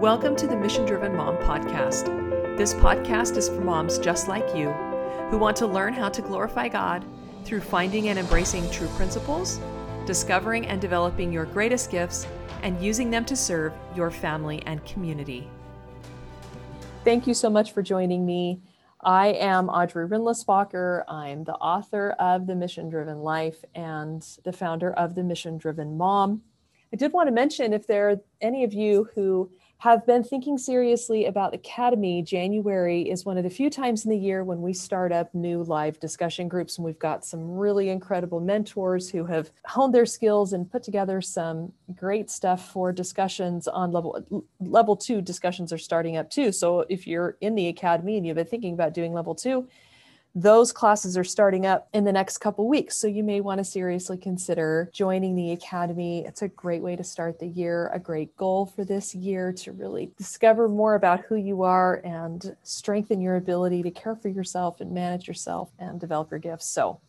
Welcome to the Mission Driven Mom Podcast. This podcast is for moms just like you who want to learn how to glorify God through finding and embracing true principles, discovering and developing your greatest gifts, and using them to serve your family and community. Thank you so much for joining me. I am Audrey Rindlisbacher. I'm the author of The Mission Driven Life and the founder of The Mission Driven Mom. I did want to mention if there are any of you who have been thinking seriously about Academy, January is one of the few times in the year when we start up new live discussion groups. And we've got some really incredible mentors who have honed their skills and put together some great stuff for discussions on level level two discussions are starting up too. So if you're in the Academy and you've been thinking about doing level two, those classes are starting up in the next couple weeks. So you may want to seriously consider joining the academy. It's a great way to start the year a great goal for this year to really discover more about who you are and strengthen your ability to care for yourself and manage yourself and develop your gifts. So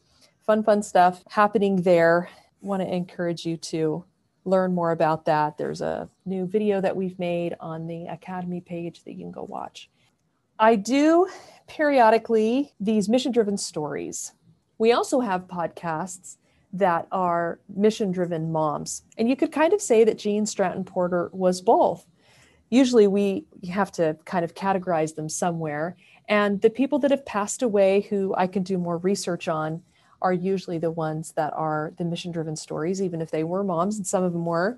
fun fun stuff happening there. Want to encourage you to learn more about that. There's a new video that we've made on the academy page that you can go watch I do periodically these mission driven stories. We also have podcasts that are mission driven moms. And you could kind of say that Gene Stratton Porter was both. Usually we have to kind of categorize them somewhere. And the people that have passed away who I can do more research on are usually the ones that are the mission driven stories, even if they were moms, and some of them were.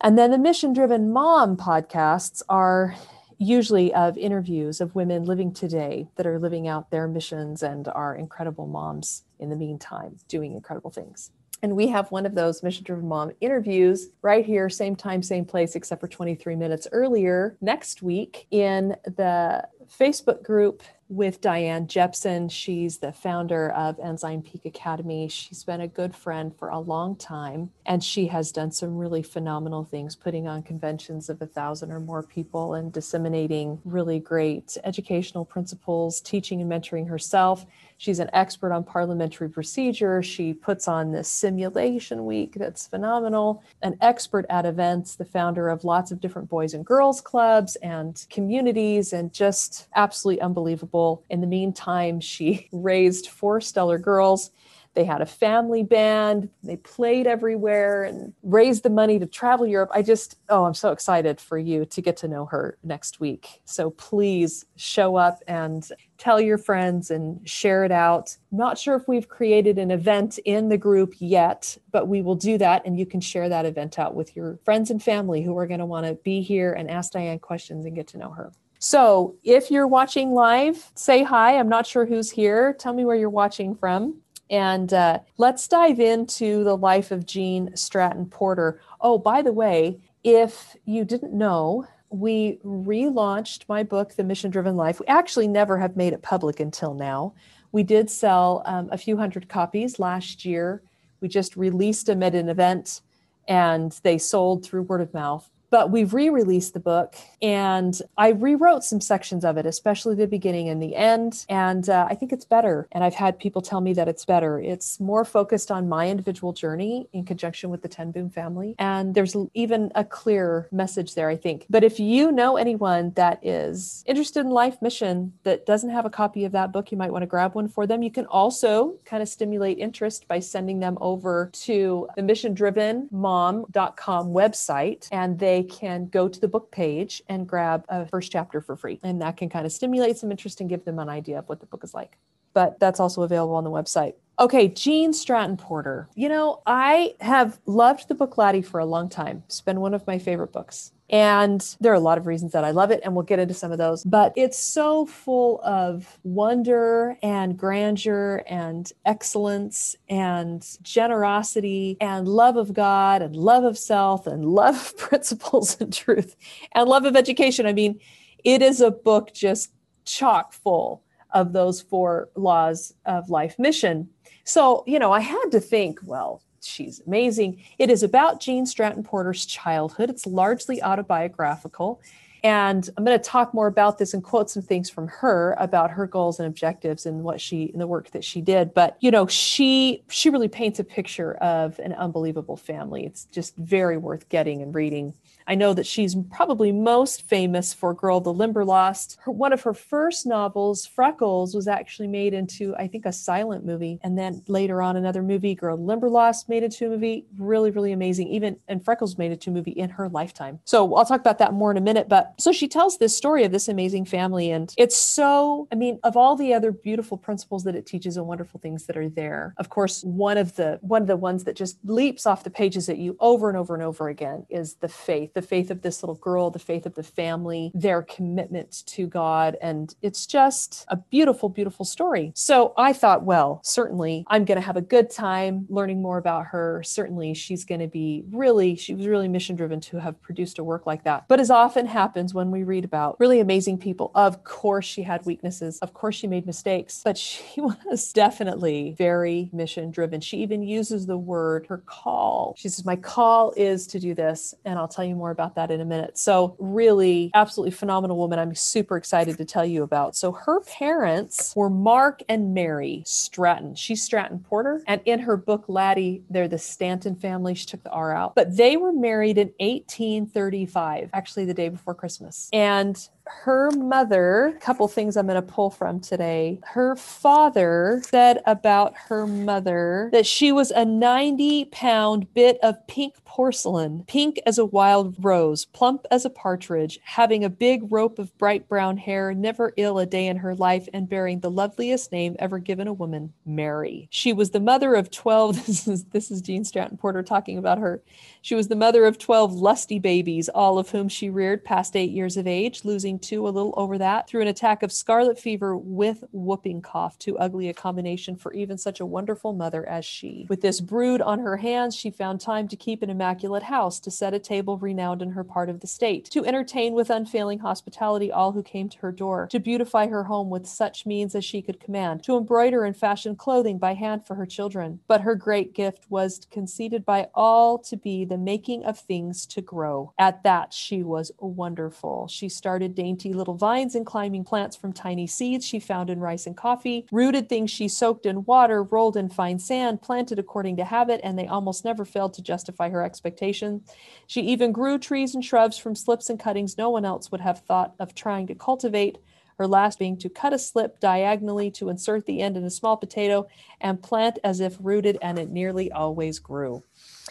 And then the mission driven mom podcasts are usually of interviews of women living today that are living out their missions and are incredible moms in the meantime, doing incredible things. And we have one of those Mission Driven Mom interviews right here, same time, same place, except for 23 minutes earlier next week in the Facebook group with Diane Jepson. She's the founder of Enzyme Peak Academy. She's been a good friend for a long time, and she has done some really phenomenal things, putting on conventions of a thousand or more people and disseminating really great educational principles, teaching and mentoring herself. She's an expert on parliamentary procedure. She puts on this simulation week that's phenomenal, an expert at events, the founder of lots of different boys and girls clubs and communities, and just absolutely unbelievable. In the meantime, she raised four stellar girls they had a family band. They played everywhere and raised the money to travel Europe. I just, oh, I'm so excited for you to get to know her next week. So please show up and tell your friends and share it out. Not sure if we've created an event in the group yet, but we will do that. And you can share that event out with your friends and family who are going to want to be here and ask Diane questions and get to know her. So if you're watching live, say hi. I'm not sure who's here. Tell me where you're watching from. And uh, let's dive into the life of Gene Stratton Porter. Oh, by the way, if you didn't know, we relaunched my book, The Mission Driven Life. We actually never have made it public until now. We did sell um, a few hundred copies last year. We just released them at an event and they sold through word of mouth but we've re-released the book and i rewrote some sections of it especially the beginning and the end and uh, i think it's better and i've had people tell me that it's better. It's more focused on my individual journey in conjunction with the ten boom family and there's even a clear message there i think. But if you know anyone that is interested in life mission that doesn't have a copy of that book you might want to grab one for them. You can also kind of stimulate interest by sending them over to the mission driven mom.com website and they can go to the book page and grab a first chapter for free. And that can kind of stimulate some interest and give them an idea of what the book is like. But that's also available on the website. Okay, Gene Stratton Porter. You know, I have loved the book Laddie for a long time. It's been one of my favorite books. And there are a lot of reasons that I love it, and we'll get into some of those. But it's so full of wonder and grandeur and excellence and generosity and love of God and love of self and love of principles and truth and love of education. I mean, it is a book just chock full of those four laws of life mission. So, you know, I had to think, well, she's amazing. It is about Gene Stratton Porter's childhood. It's largely autobiographical. And I'm going to talk more about this and quote some things from her about her goals and objectives and what she and the work that she did. But you know, she she really paints a picture of an unbelievable family. It's just very worth getting and reading. I know that she's probably most famous for Girl the Limberlost. Her, one of her first novels, Freckles, was actually made into, I think, a silent movie. And then later on, another movie, Girl the Limberlost, made into a movie. Really, really amazing. Even, and Freckles made it to a movie in her lifetime. So I'll talk about that more in a minute. But so she tells this story of this amazing family. And it's so, I mean, of all the other beautiful principles that it teaches and wonderful things that are there, of course, one of the, one of the ones that just leaps off the pages at you over and over and over again is the faith, the faith of this little girl, the faith of the family, their commitment to God. And it's just a beautiful, beautiful story. So I thought, well, certainly I'm going to have a good time learning more about her. Certainly she's going to be really, she was really mission driven to have produced a work like that. But as often happens when we read about really amazing people, of course she had weaknesses. Of course she made mistakes, but she was definitely very mission driven. She even uses the word, her call. She says, My call is to do this. And I'll tell you more about that in a minute. So, really, absolutely phenomenal woman. I'm super excited to tell you about. So, her parents were Mark and Mary Stratton. She's Stratton Porter. And in her book, Laddie, they're the Stanton family. She took the R out. But they were married in 1835, actually, the day before Christmas. And her mother, a couple things I'm going to pull from today. Her father said about her mother that she was a 90 pound bit of pink porcelain, pink as a wild rose, plump as a partridge, having a big rope of bright brown hair, never ill a day in her life, and bearing the loveliest name ever given a woman, Mary. She was the mother of 12. This is, this is Gene Stratton Porter talking about her. She was the mother of 12 lusty babies, all of whom she reared past eight years of age, losing two a little over that through an attack of scarlet fever with whooping cough, too ugly a combination for even such a wonderful mother as she. With this brood on her hands, she found time to keep an immaculate house, to set a table renowned in her part of the state, to entertain with unfailing hospitality all who came to her door, to beautify her home with such means as she could command, to embroider and fashion clothing by hand for her children. But her great gift was conceded by all to be the making of things to grow. At that, she was wonderful. She started dainty little vines and climbing plants from tiny seeds she found in rice and coffee, rooted things she soaked in water, rolled in fine sand, planted according to habit, and they almost never failed to justify her expectation. She even grew trees and shrubs from slips and cuttings no one else would have thought of trying to cultivate her last being to cut a slip diagonally to insert the end in a small potato and plant as if rooted, and it nearly always grew.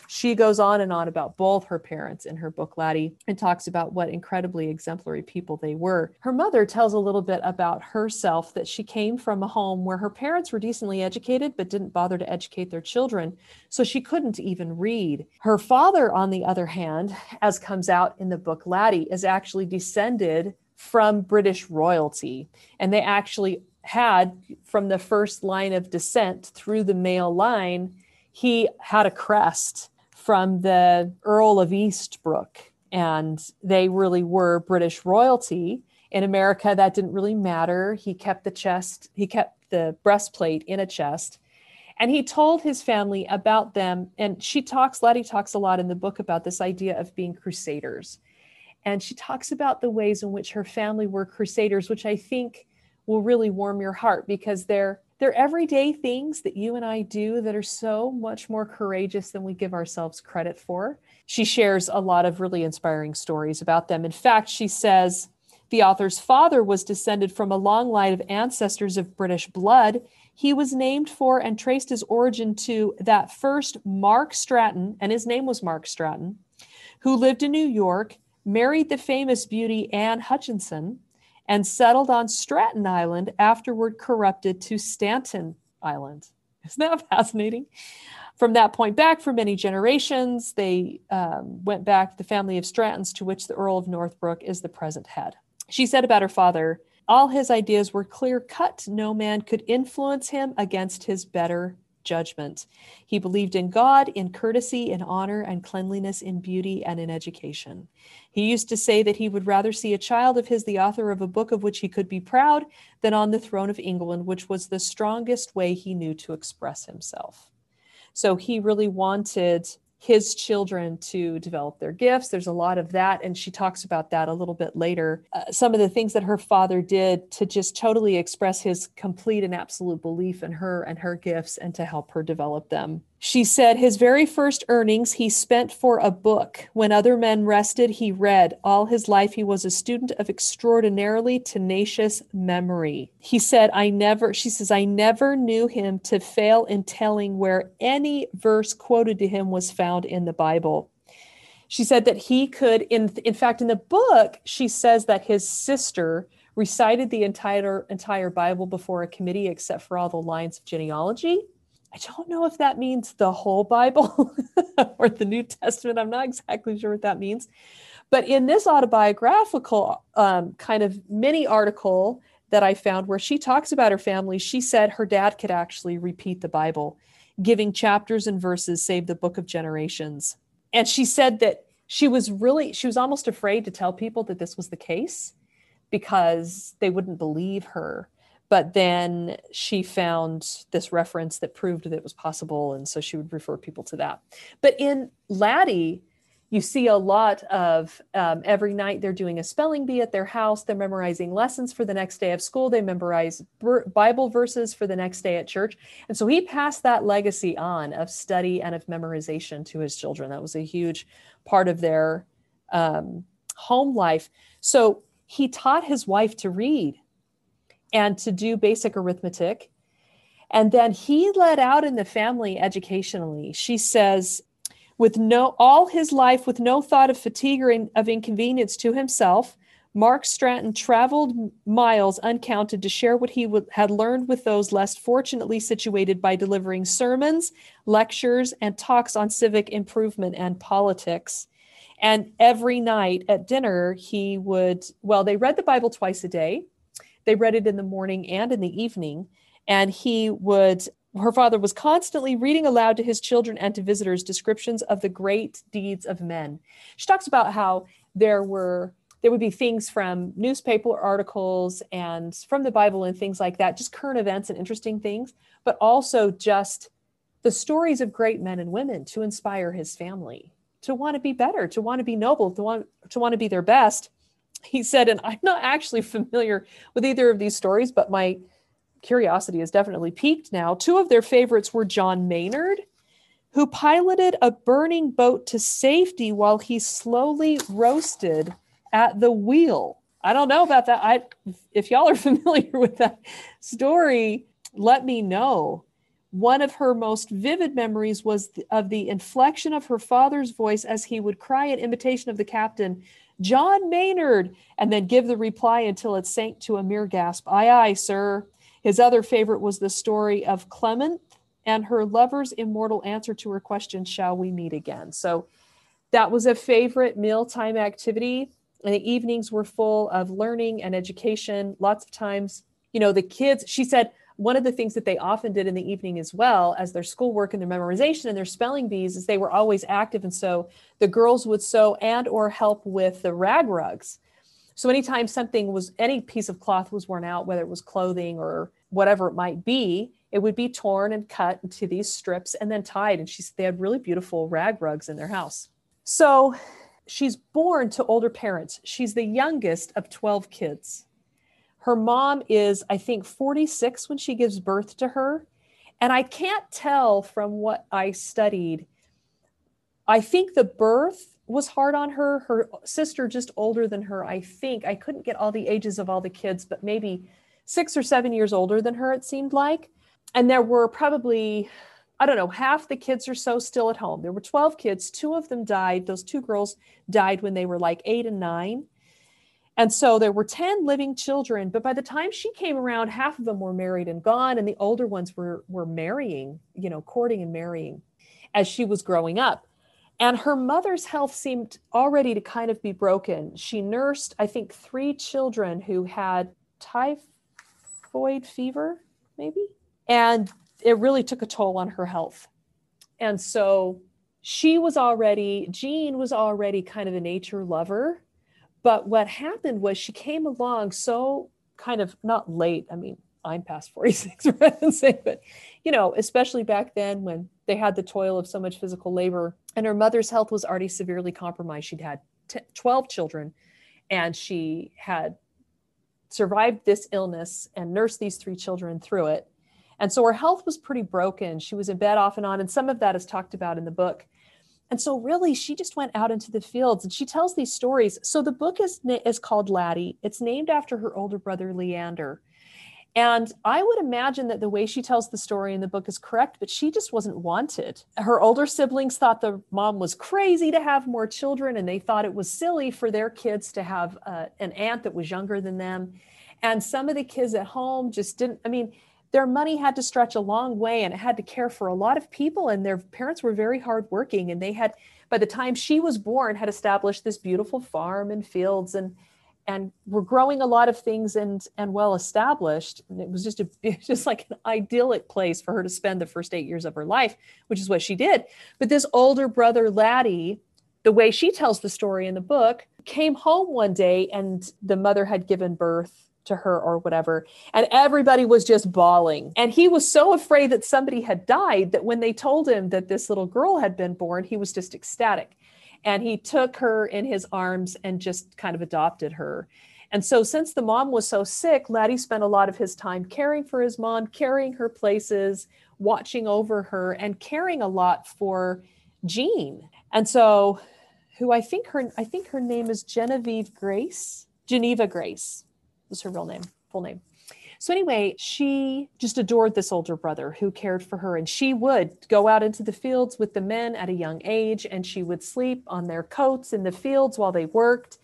She goes on and on about both her parents in her book, Laddie, and talks about what incredibly exemplary people they were. Her mother tells a little bit about herself that she came from a home where her parents were decently educated but didn't bother to educate their children, so she couldn't even read. Her father, on the other hand, as comes out in the book Laddie, is actually descended from British royalty, and they actually had from the first line of descent through the male line he had a crest from the Earl of Eastbrook, and they really were British royalty. In America, that didn't really matter. He kept the chest, he kept the breastplate in a chest. And he told his family about them. And she talks, Laddie talks a lot in the book about this idea of being crusaders. And she talks about the ways in which her family were crusaders, which I think will really warm your heart because they're they're everyday things that you and I do that are so much more courageous than we give ourselves credit for. She shares a lot of really inspiring stories about them. In fact, she says the author's father was descended from a long line of ancestors of British blood. He was named for and traced his origin to that first Mark Stratton, and his name was Mark Stratton, who lived in New York, married the famous beauty Anne Hutchinson and settled on Stratton Island, afterward corrupted to Stanton Island. Isn't that fascinating? From that point back, for many generations, they um, went back the family of Strattons, to which the Earl of Northbrook is the present head. She said about her father, all his ideas were clear cut. No man could influence him against his better judgment. He believed in God, in courtesy, in honor, and cleanliness, in beauty, and in education. He used to say that he would rather see a child of his the author of a book of which he could be proud than on the throne of England, which was the strongest way he knew to express himself. So he really wanted his children to develop their gifts. There's a lot of that. And she talks about that a little bit later. Uh, some of the things that her father did to just totally express his complete and absolute belief in her and her gifts and to help her develop them. She said his very first earnings he spent for a book. When other men rested, he read. All his life, he was a student of extraordinarily tenacious memory. He said, I never, she says, I never knew him to fail in telling where any verse quoted to him was found in the Bible. She said that he could, in, in fact, in the book, she says that his sister recited the entire entire Bible before a committee except for all the lines of genealogy. I don't know if that means the whole Bible or the New Testament. I'm not exactly sure what that means. But in this autobiographical um, kind of mini article that I found where she talks about her family, she said her dad could actually repeat the Bible, giving chapters and verses save the book of generations. And she said that she was really, she was almost afraid to tell people that this was the case because they wouldn't believe her but then she found this reference that proved that it was possible and so she would refer people to that. But in laddie you see a lot of um, every night they're doing a spelling bee at their house they're memorizing lessons for the next day of school they memorize bible verses for the next day at church. And so he passed that legacy on of study and of memorization to his children. That was a huge part of their um, home life. So he taught his wife to read and to do basic arithmetic. And then he led out in the family educationally. She says, with no all his life with no thought of fatigue or in, of inconvenience to himself, Mark Stratton traveled miles uncounted to share what he w- had learned with those less fortunately situated by delivering sermons, lectures, and talks on civic improvement and politics. And every night at dinner, he would, well, they read the Bible twice a day. They read it in the morning and in the evening. And he would, her father was constantly reading aloud to his children and to visitors descriptions of the great deeds of men. She talks about how there were there would be things from newspaper articles and from the Bible and things like that, just current events and interesting things, but also just the stories of great men and women to inspire his family to want to be better, to want to be noble, to want to want to be their best he said, and I'm not actually familiar with either of these stories, but my curiosity has definitely peaked now. Two of their favorites were John Maynard, who piloted a burning boat to safety while he slowly roasted at the wheel. I don't know about that. I if y'all are familiar with that story, let me know. One of her most vivid memories was of the inflection of her father's voice as he would cry in imitation of the captain, John Maynard, and then give the reply until it sank to a mere gasp. Aye, aye, sir. His other favorite was the story of Clement and her lover's immortal answer to her question, Shall we meet again? So that was a favorite mealtime activity. And the evenings were full of learning and education. Lots of times, you know, the kids, she said, one of the things that they often did in the evening as well as their schoolwork and their memorization and their spelling bees is they were always active. And so the girls would sew and or help with the rag rugs. So anytime something was any piece of cloth was worn out whether it was clothing or whatever it might be it would be torn and cut into these strips and then tied. And she they had really beautiful rag rugs in their house. So she's born to older parents. She's the youngest of 12 kids her mom is, I think, 46 when she gives birth to her. And I can't tell from what I studied. I think the birth was hard on her. Her sister, just older than her, I think. I couldn't get all the ages of all the kids, but maybe six or seven years older than her, it seemed like. And there were probably, I don't know, half the kids or so still at home. There were 12 kids. Two of them died. Those two girls died when they were like eight and nine. And so there were 10 living children, but by the time she came around, half of them were married and gone, and the older ones were, were marrying, you know, courting and marrying as she was growing up. And her mother's health seemed already to kind of be broken. She nursed, I think, three children who had typhoid fever, maybe. And it really took a toll on her health. And so she was already, Gene was already kind of a nature lover but what happened was she came along so kind of not late. I mean, I'm past 46, right? but you know, especially back then when they had the toil of so much physical labor and her mother's health was already severely compromised. She'd had t- 12 children and she had survived this illness and nursed these three children through it. And so her health was pretty broken. She was in bed off and on. And some of that is talked about in the book. And so really she just went out into the fields and she tells these stories. So the book is, is called Laddie. It's named after her older brother, Leander. And I would imagine that the way she tells the story in the book is correct, but she just wasn't wanted. Her older siblings thought the mom was crazy to have more children, and they thought it was silly for their kids to have uh, an aunt that was younger than them. And some of the kids at home just didn't, I mean, their money had to stretch a long way and it had to care for a lot of people, and their parents were very hardworking. And they had, by the time she was born, had established this beautiful farm and fields and and were growing a lot of things and and well established and it was just a just like an idyllic place for her to spend the first eight years of her life which is what she did but this older brother laddie the way she tells the story in the book came home one day and the mother had given birth to her or whatever and everybody was just bawling and he was so afraid that somebody had died that when they told him that this little girl had been born he was just ecstatic and he took her in his arms and just kind of adopted her. And so, since the mom was so sick, Laddie spent a lot of his time caring for his mom, carrying her places, watching over her, and caring a lot for Gene. And so, who I think her I think her name is Genevieve Grace, Geneva Grace, is her real name, full name. So, anyway, she just adored this older brother who cared for her. And she would go out into the fields with the men at a young age, and she would sleep on their coats in the fields while they worked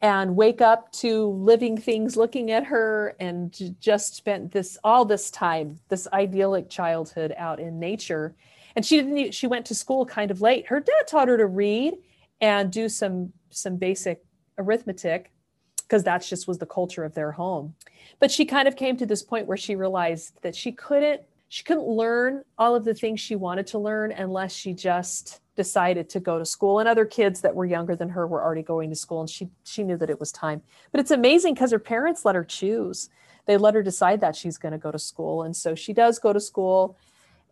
and wake up to living things looking at her and just spent this all this time this idyllic childhood out in nature and she didn't she went to school kind of late her dad taught her to read and do some some basic arithmetic because that's just was the culture of their home. But she kind of came to this point where she realized that she couldn't she couldn't learn all of the things she wanted to learn unless she just decided to go to school. And other kids that were younger than her were already going to school and she she knew that it was time. But it's amazing because her parents let her choose. They let her decide that she's going to go to school. And so she does go to school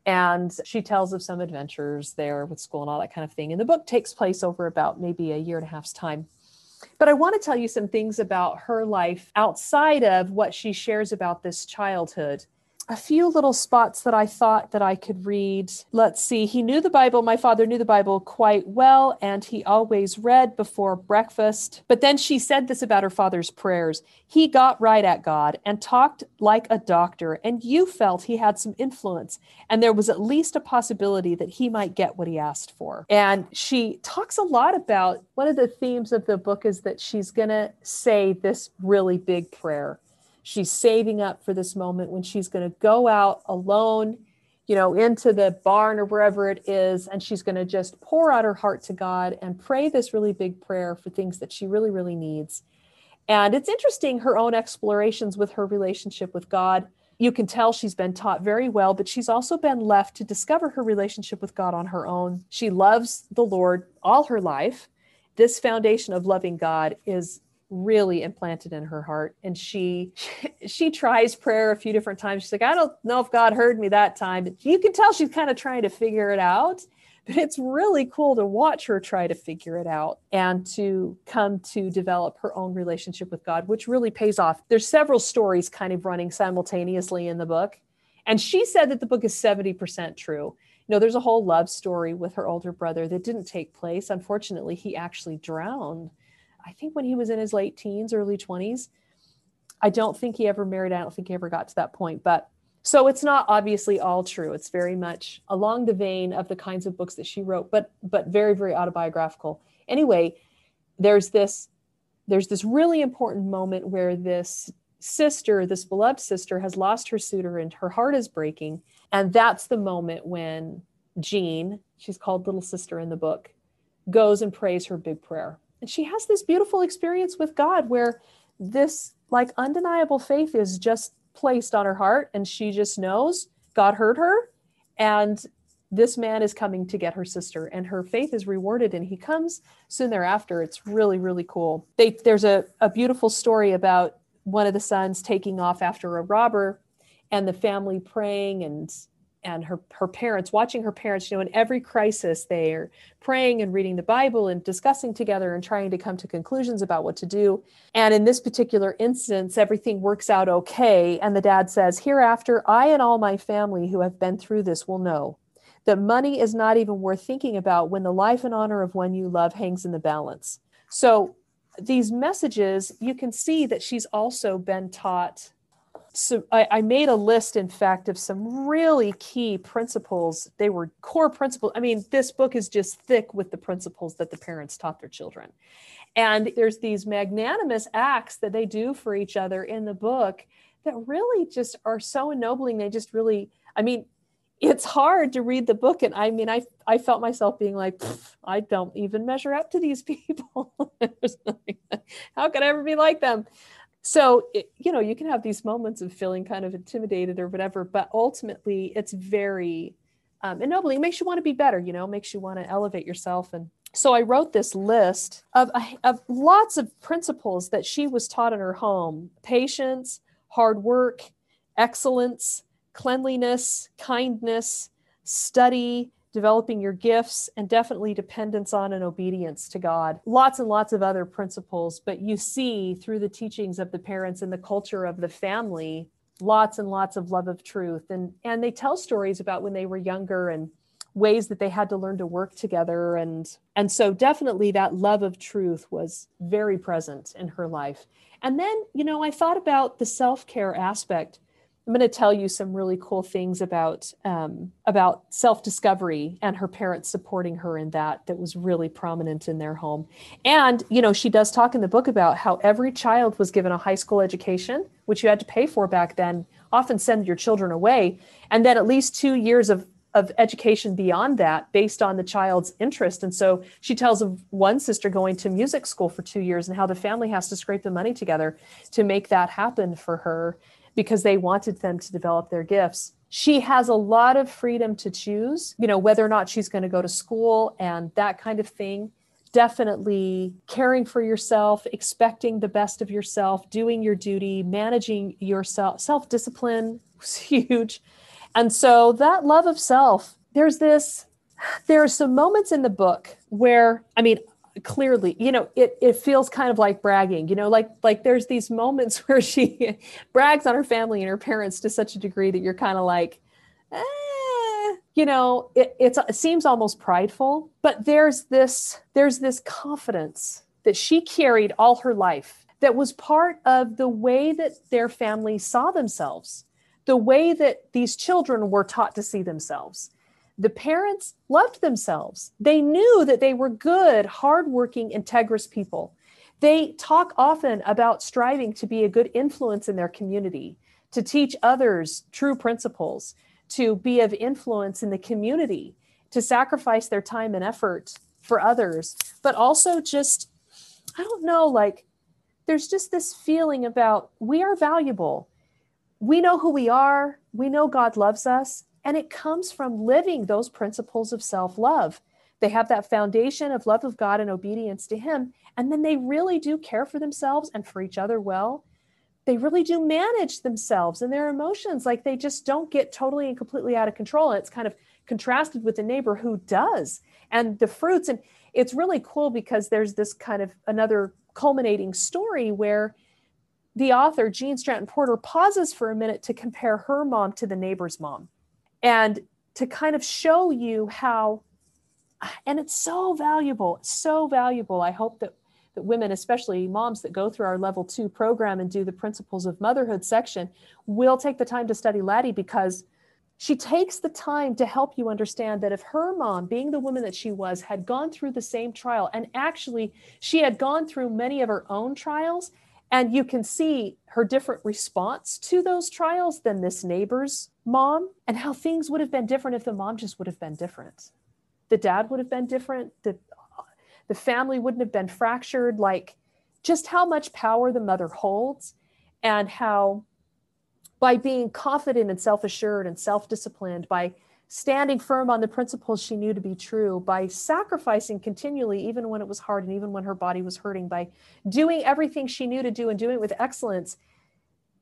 and she tells of some adventures there with school and all that kind of thing. And the book takes place over about maybe a year and a half's time but I want to tell you some things about her life outside of what she shares about this childhood a few little spots that I thought that I could read. Let's see. He knew the Bible. My father knew the Bible quite well, and he always read before breakfast. But then she said this about her father's prayers. He got right at God and talked like a doctor, and you felt he had some influence, and there was at least a possibility that he might get what he asked for. And she talks a lot about one of the themes of the book is that she's going to say this really big prayer she's saving up for this moment when she's going to go out alone you know into the barn or wherever it is and she's going to just pour out her heart to god and pray this really big prayer for things that she really really needs. And it's interesting her own explorations with her relationship with god. You can tell she's been taught very well but she's also been left to discover her relationship with god on her own. She loves the lord all her life. This foundation of loving god is really implanted in her heart. And she she tries prayer a few different times. She's like i don't know if god heard me that time. But you can tell she's kind of trying to figure it out. But it's really cool to watch her try to figure it out and to come to develop her own relationship with god which really pays off. There's several stories kind of running simultaneously in the book. And she said that the book is 70% true. You know there's a whole love story with her older brother that didn't take place. Unfortunately he actually drowned I think when he was in his late teens, early 20s. I don't think he ever married. I don't think he ever got to that point. But so it's not obviously all true. It's very much along the vein of the kinds of books that she wrote, but but very, very autobiographical. Anyway, there's this there's this really important moment where this sister, this beloved sister, has lost her suitor and her heart is breaking. And that's the moment when Gene, she's called little sister in the book, goes and prays her big prayer and she has this beautiful experience with God where this like undeniable faith is just placed on her heart and she just knows God heard her and this man is coming to get her sister and her faith is rewarded and he comes soon thereafter. It's really really cool. They, there's a, a beautiful story about one of the sons taking off after a robber and the family praying and and her her parents watching her parents you know in every crisis they're praying and reading the bible and discussing together and trying to come to conclusions about what to do. And in this particular instance everything works out okay. And the dad says hereafter i and all my family who have been through this will know that money is not even worth thinking about when the life and honor of one you love hangs in the balance. So these messages you can see that she's also been taught so I, I, made a list in fact of some really key principles. They were core principles i mean this book is just thick with the principles that the parents taught their children. And there's these magnanimous acts that they do for each other in the book that really just are so ennobling. They just really i mean it's hard to read the book. And i mean i i felt myself being like i don't even measure up to these people. How could i ever be like them so it, you know you can have these moments of feeling kind of intimidated or whatever but ultimately it's very um, ennobling it makes you want to be better you know makes you want to elevate yourself. And so i wrote this list of, of lots of principles that she was taught in her home patience hard work excellence cleanliness kindness study developing your gifts, and definitely dependence on and obedience to God. Lots and lots of other principles, but you see through the teachings of the parents and the culture of the family lots and lots of love of truth. And and they tell stories about when they were younger and ways that they had to learn to work together. And and so definitely that love of truth was very present in her life. And then you know i thought about the self-care aspect I'm going to tell you some really cool things about um, about self discovery and her parents supporting her in that. That was really prominent in their home. And you know, she does talk in the book about how every child was given a high school education, which you had to pay for back then. Often send your children away, and then at least two years of of education beyond that based on the child's interest. And so she tells of one sister going to music school for two years and how the family has to scrape the money together to make that happen for her because they wanted them to develop their gifts. She has a lot of freedom to choose, you know, whether or not she's going to go to school and that kind of thing. Definitely caring for yourself, expecting the best of yourself, doing your duty, managing yourself, self discipline was huge. And so that love of self, there's this, there are some moments in the book where, I mean, clearly you know it it feels kind of like bragging you know like like there's these moments where she brags on her family and her parents to such a degree that you're kind of like eh, you know it, it seems almost prideful but there's this there's this confidence that she carried all her life that was part of the way that their family saw themselves the way that these children were taught to see themselves the parents loved themselves. They knew that they were good, hardworking, integrous people. They talk often about striving to be a good influence in their community, to teach others true principles, to be of influence in the community, to sacrifice their time and effort for others, but also just, I don't know, like there's just this feeling about we are valuable. We know who we are. We know God loves us. And it comes from living those principles of self love. They have that foundation of love of God and obedience to Him. And then they really do care for themselves and for each other well. They really do manage themselves and their emotions. Like they just don't get totally and completely out of control. And it's kind of contrasted with the neighbor who does. And the fruits. And it's really cool because there's this kind of another culminating story where the author, Gene Stratton Porter, pauses for a minute to compare her mom to the neighbor's mom and to kind of show you how and it's so valuable so valuable. I hope that that women especially moms that go through our level two program and do the principles of motherhood section will take the time to study laddie because she takes the time to help you understand that if her mom being the woman that she was had gone through the same trial and actually she had gone through many of her own trials and you can see her different response to those trials than this neighbor's mom, and how things would have been different if the mom just would have been different. The dad would have been different. The, the family wouldn't have been fractured. Like just how much power the mother holds, and how by being confident and self assured and self disciplined, by standing firm on the principles she knew to be true by sacrificing continually, even when it was hard and even when her body was hurting, by doing everything she knew to do and doing it with excellence,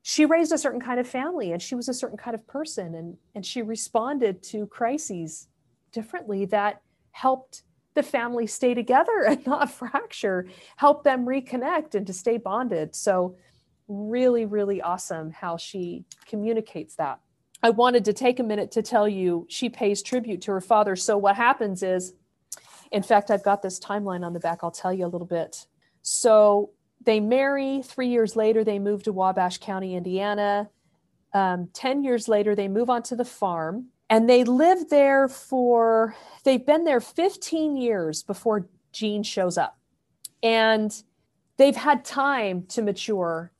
she raised a certain kind of family and she was a certain kind of person. And and she responded to crises differently that helped the family stay together and not fracture help them reconnect and to stay bonded. So really really awesome how she communicates that i wanted to take a minute to tell you she pays tribute to her father so what happens is in fact i've got this timeline on the back i'll tell you a little bit so they marry. Three years later, they move to Wabash County, Indiana. Um, 10 years later, they move onto the farm and they live there for, they've been there 15 years before Gene shows up. And they've had time to mature.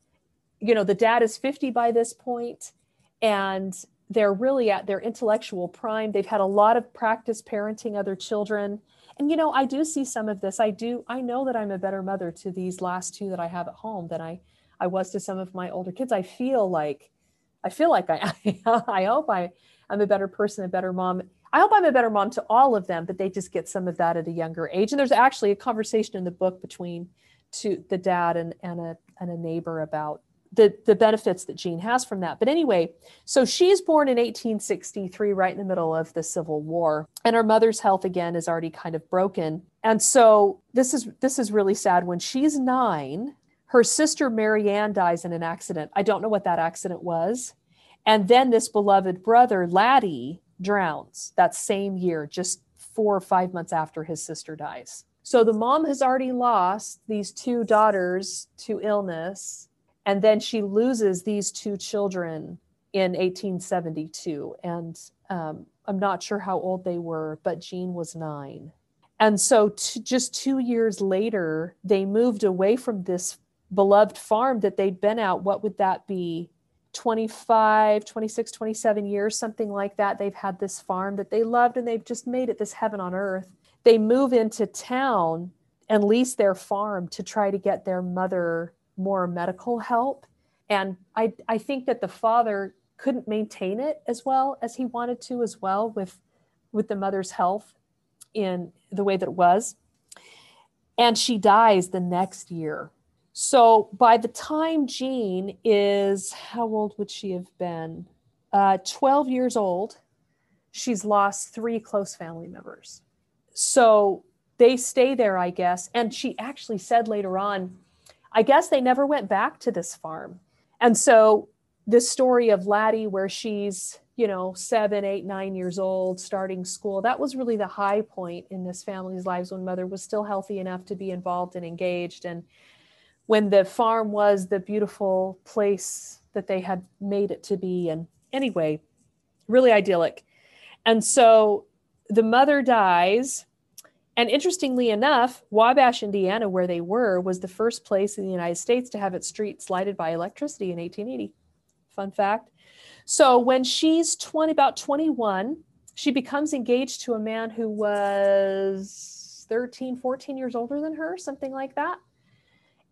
You know, the dad is 50 by this point, and they're really at their intellectual prime. They've had a lot of practice parenting other children. And you know i do see some of this. I do i know that i'm a better mother to these last two that i have at home than i i was to some of my older kids. I feel like i feel like i i hope i i'm a better person a better mom. I hope i'm a better mom to all of them but they just get some of that at a younger age. And there's actually a conversation in the book between to the dad and and a and a neighbor about the the benefits that Gene has from that. But anyway, so she's born in 1863, right in the middle of the Civil War, and her mother's health again is already kind of broken. And so this is this is really sad. When she's nine, her sister Marianne dies in an accident. I don't know what that accident was. And then this beloved brother, Laddie, drowns that same year, just four or five months after his sister dies. So the mom has already lost these two daughters to illness and then she loses these two children in 1872 and um, i'm not sure how old they were but Gene was nine. And so t- just two years later they moved away from this beloved farm that they'd been at. What would that be? 25 26 27 years something like that. They've had this farm that they loved and they've just made it this heaven on earth. They move into town and lease their farm to try to get their mother more medical help. And I, I think that the father couldn't maintain it as well as he wanted to as well with, with the mother's health in the way that it was. And she dies the next year. So by the time Gene is, how old would she have been? Uh, 12 years old. She's lost three close family members. So they stay there, I guess. And she actually said later on, I guess they never went back to this farm. And so this story of Laddie, where she's, you know, seven, eight, nine years old, starting school, that was really the high point in this family's lives when mother was still healthy enough to be involved and engaged. And when the farm was the beautiful place that they had made it to be. And anyway, really idyllic. And so the mother dies and interestingly enough, Wabash, Indiana, where they were, was the first place in the United States to have its streets lighted by electricity in 1880. Fun fact. So when she's 20, about 21, she becomes engaged to a man who was 13, 14 years older than her, something like that.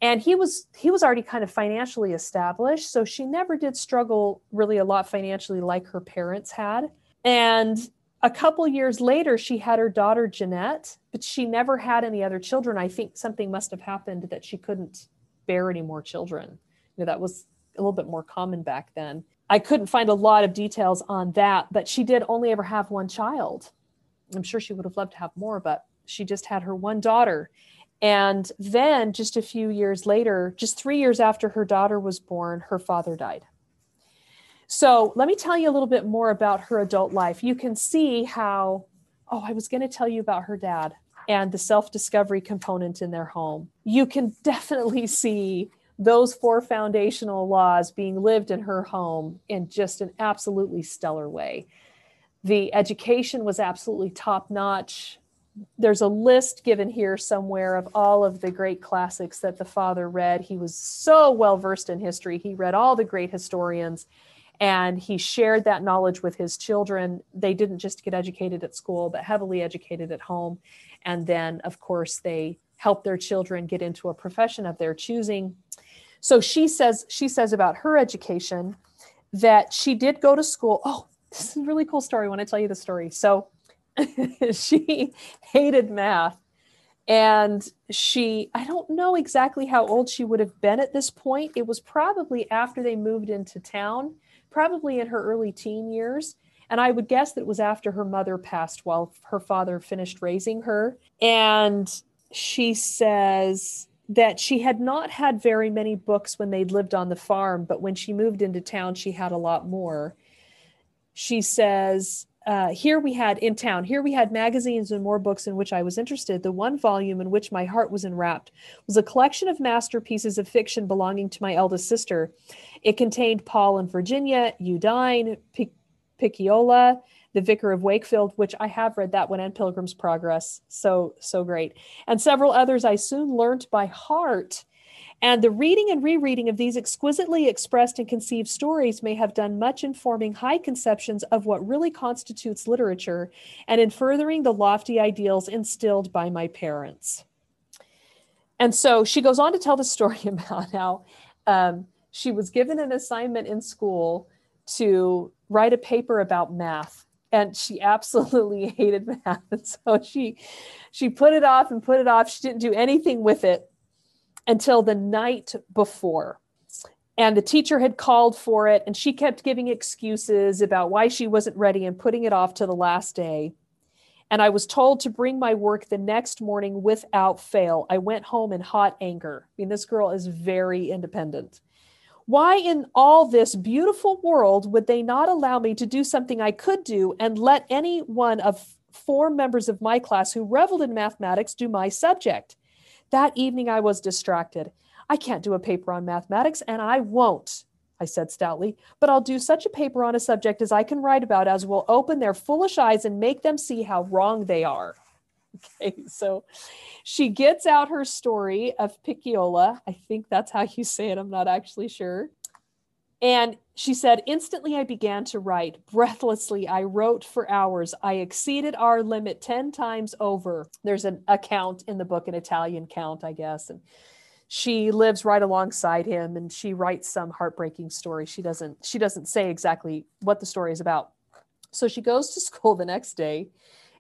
And he was he was already kind of financially established, so she never did struggle really a lot financially like her parents had. And a couple years later, she had her daughter Jeanette, but she never had any other children. I think something must have happened that she couldn't bear any more children. You know, that was a little bit more common back then. I couldn't find a lot of details on that, but she did only ever have one child. I'm sure she would have loved to have more, but she just had her one daughter. And then, just a few years later, just three years after her daughter was born, her father died. So let me tell you a little bit more about her adult life. You can see how, oh, I was going to tell you about her dad and the self discovery component in their home. You can definitely see those four foundational laws being lived in her home in just an absolutely stellar way. The education was absolutely top notch. There's a list given here somewhere of all of the great classics that the father read. He was so well versed in history. He read all the great historians and he shared that knowledge with his children. They didn't just get educated at school, but heavily educated at home. And then, of course, they helped their children get into a profession of their choosing. So she says she says about her education that she did go to school. Oh, this is a really cool story I tell you the story. So she hated math And she, I don't know exactly how old she would have been at this point. It was probably after they moved into town, probably in her early teen years. And I would guess that it was after her mother passed while her father finished raising her. And she says that she had not had very many books when they'd lived on the farm, but when she moved into town, she had a lot more. She says, uh, here we had in town, here we had magazines and more books in which I was interested. The one volume in which my heart was enwrapped was a collection of masterpieces of fiction belonging to my eldest sister. It contained Paul and Virginia, Undine, Pic- Picciola, The Vicar of Wakefield, which I have read that one and Pilgrim's Progress. So, so great. And several others I soon learned by heart. And the reading and rereading of these exquisitely expressed and conceived stories may have done much in forming high conceptions of what really constitutes literature and in furthering the lofty ideals instilled by my parents. And so she goes on to tell the story about how um, she was given an assignment in school to write a paper about math and she absolutely hated math. And so she she put it off and put it off. She didn't do anything with it until the night before. And the teacher had called for it and she kept giving excuses about why she wasn't ready and putting it off to the last day. And i was told to bring my work the next morning without fail. I went home in hot anger. I mean this girl is very independent. Why in all this beautiful world would they not allow me to do something I could do and let any one of four members of my class who reveled in mathematics do my subject? That evening I was distracted. I can't do a paper on mathematics, and I won't, I said stoutly, but I'll do such a paper on a subject as I can write about as will open their foolish eyes and make them see how wrong they are. Okay, so she gets out her story of Picciola. I think that's how you say it. I'm not actually sure. And she said, Instantly I began to write. Breathlessly, I wrote for hours. I exceeded our limit 10 times over. There's an account in the book, an Italian count, I guess. And she lives right alongside him and she writes some heartbreaking story. She doesn't, she doesn't say exactly what the story is about. So she goes to school the next day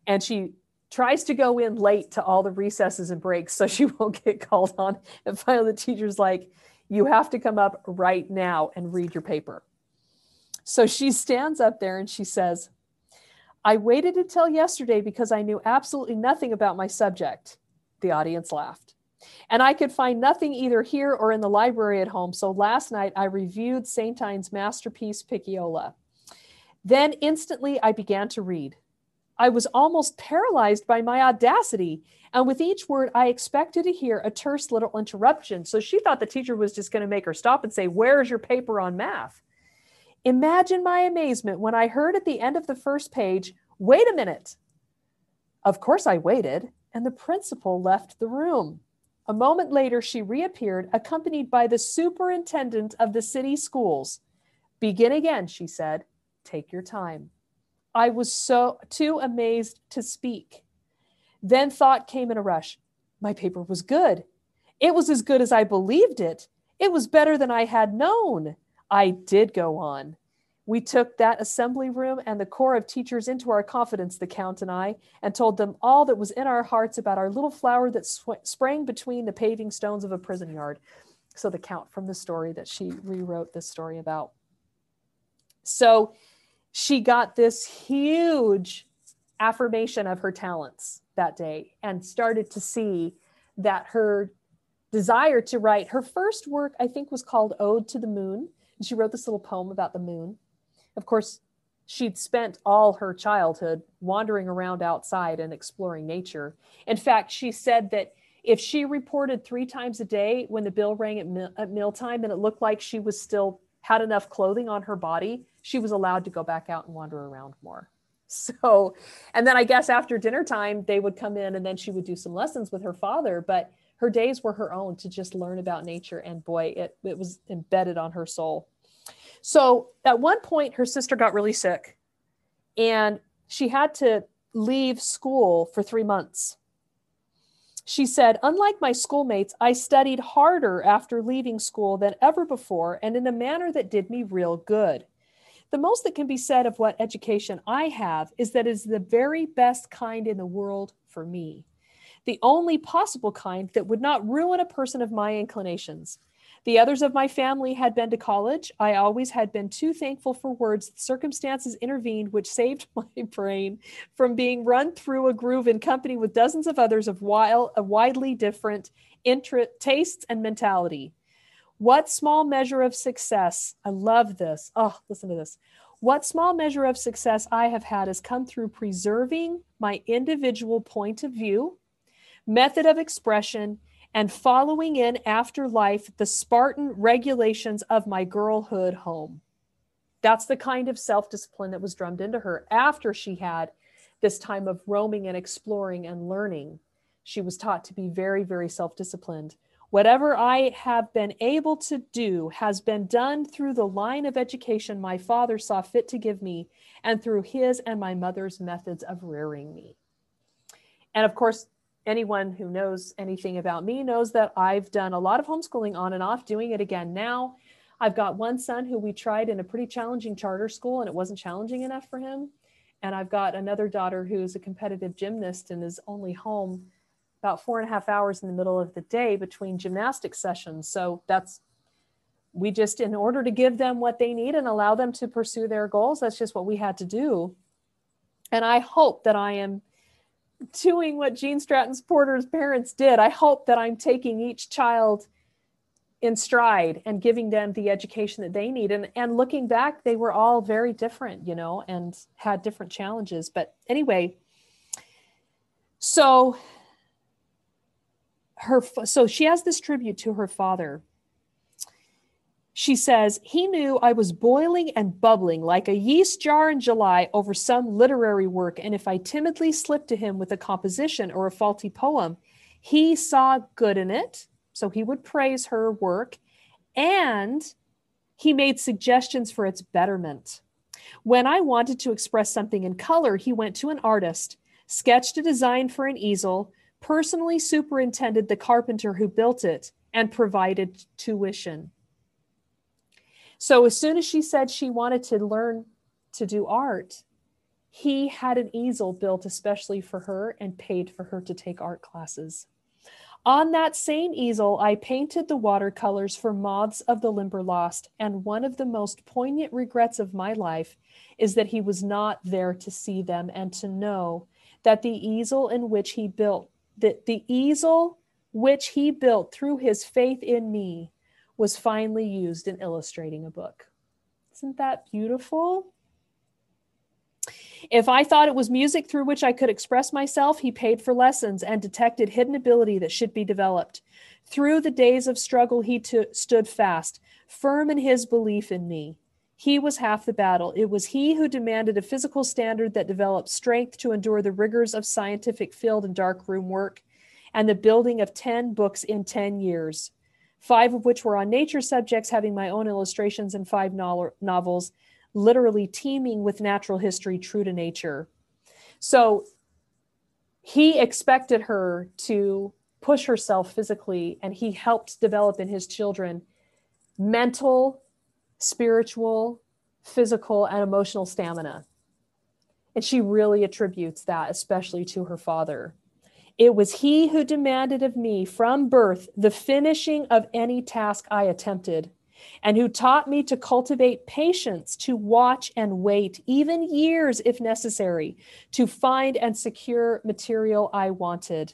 and she tries to go in late to all the recesses and breaks so she won't get called on. And finally, the teacher's like, You have to come up right now and read your paper. So she stands up there and she says, I waited until yesterday because I knew absolutely nothing about my subject. The audience laughed. And I could find nothing either here or in the library at home. So last night I reviewed. Ian's masterpiece, Picciola. Then instantly I began to read. I was almost paralyzed by my audacity. And with each word, I expected to hear a terse little interruption. So she thought the teacher was just going to make her stop and say, Where's your paper on math? Imagine my amazement when I heard at the end of the first page, Wait a minute. Of course, I waited, and the principal left the room. A moment later, she reappeared, accompanied by the superintendent of the city schools. Begin again, she said. Take your time. I was so too amazed to speak. Then thought came in a rush. My paper was good. It was as good as I believed it. It was better than I had known. I did go on. We took that assembly room and the corps of teachers into our confidence, the Count and I, and told them all that was in our hearts about our little flower that sw- sprang between the paving stones of a prison yard. So, the Count from the story that she rewrote this story about. So, she got this huge affirmation of her talents that day and started to see that her desire to write her first work i think was called ode to the moon and she wrote this little poem about the moon of course she'd spent all her childhood wandering around outside and exploring nature in fact she said that if she reported three times a day when the bell rang at, meal, at mealtime and it looked like she was still had enough clothing on her body she was allowed to go back out and wander around more. So, and then I guess after dinner time, they would come in and then she would do some lessons with her father. But her days were her own to just learn about nature. And boy, it, it was embedded on her soul. So at one point, her sister got really sick and she had to leave school for three months. She said, Unlike my schoolmates, I studied harder after leaving school than ever before and in a manner that did me real good. The most that can be said of what education I have is that it is the very best kind in the world for me. The only possible kind that would not ruin a person of my inclinations. The others of my family had been to college. I always had been too thankful for words. Circumstances intervened which saved my brain from being run through a groove in company with dozens of others of, wild, of widely different tastes and mentality. What small measure of success, I love this. Oh, listen to this. What small measure of success I have had has come through preserving my individual point of view, method of expression, and following in after life the Spartan regulations of my girlhood home. That's the kind of self discipline that was drummed into her after she had this time of roaming and exploring and learning. She was taught to be very, very self disciplined. Whatever I have been able to do has been done through the line of education my father saw fit to give me and through his and my mother's methods of rearing me. And of course, anyone who knows anything about me knows that I've done a lot of homeschooling on and off, doing it again now. I've got one son who we tried in a pretty challenging charter school and it wasn't challenging enough for him. And I've got another daughter who's a competitive gymnast and is only home about four and a half hours in the middle of the day between gymnastic sessions. So that's, we just, in order to give them what they need and allow them to pursue their goals, that's just what we had to do. And I hope that I am doing what Gene Stratton Porter's parents did. I hope that I'm taking each child in stride and giving them the education that they need. And, and looking back, they were all very different, you know, and had different challenges. But anyway, so her, so she has this tribute to her father she says, He knew I was boiling and bubbling like a yeast jar in July over some literary work. And if I timidly slipped to him with a composition or a faulty poem, he saw good in it. So he would praise her work and he made suggestions for its betterment. When I wanted to express something in color, he went to an artist, sketched a design for an easel, personally superintended the carpenter who built it, and provided tuition. So as soon as she said she wanted to learn to do art, he had an easel built especially for her and paid for her to take art classes. On that same easel, I painted the watercolors for Moths of the Limberlost, and one of the most poignant regrets of my life is that he was not there to see them and to know that the easel in which he built, that the easel which he built through his faith in me was finally used in illustrating a book. Isn't that beautiful? If I thought it was music through which I could express myself, he paid for lessons and detected hidden ability that should be developed. Through the days of struggle, he t- stood fast, firm in his belief in me. He was half the battle. It was he who demanded a physical standard that developed strength to endure the rigors of scientific field and darkroom work and the building of 10 books in 10 years five of which were on nature subjects, having my own illustrations, and five no- novels literally teeming with natural history true to nature. So he expected her to push herself physically, and he helped develop in his children mental, spiritual, physical, and emotional stamina. And she really attributes that, especially to her father. It was he who demanded of me from birth the finishing of any task I attempted, and who taught me to cultivate patience, to watch and wait, even years if necessary, to find and secure material I wanted.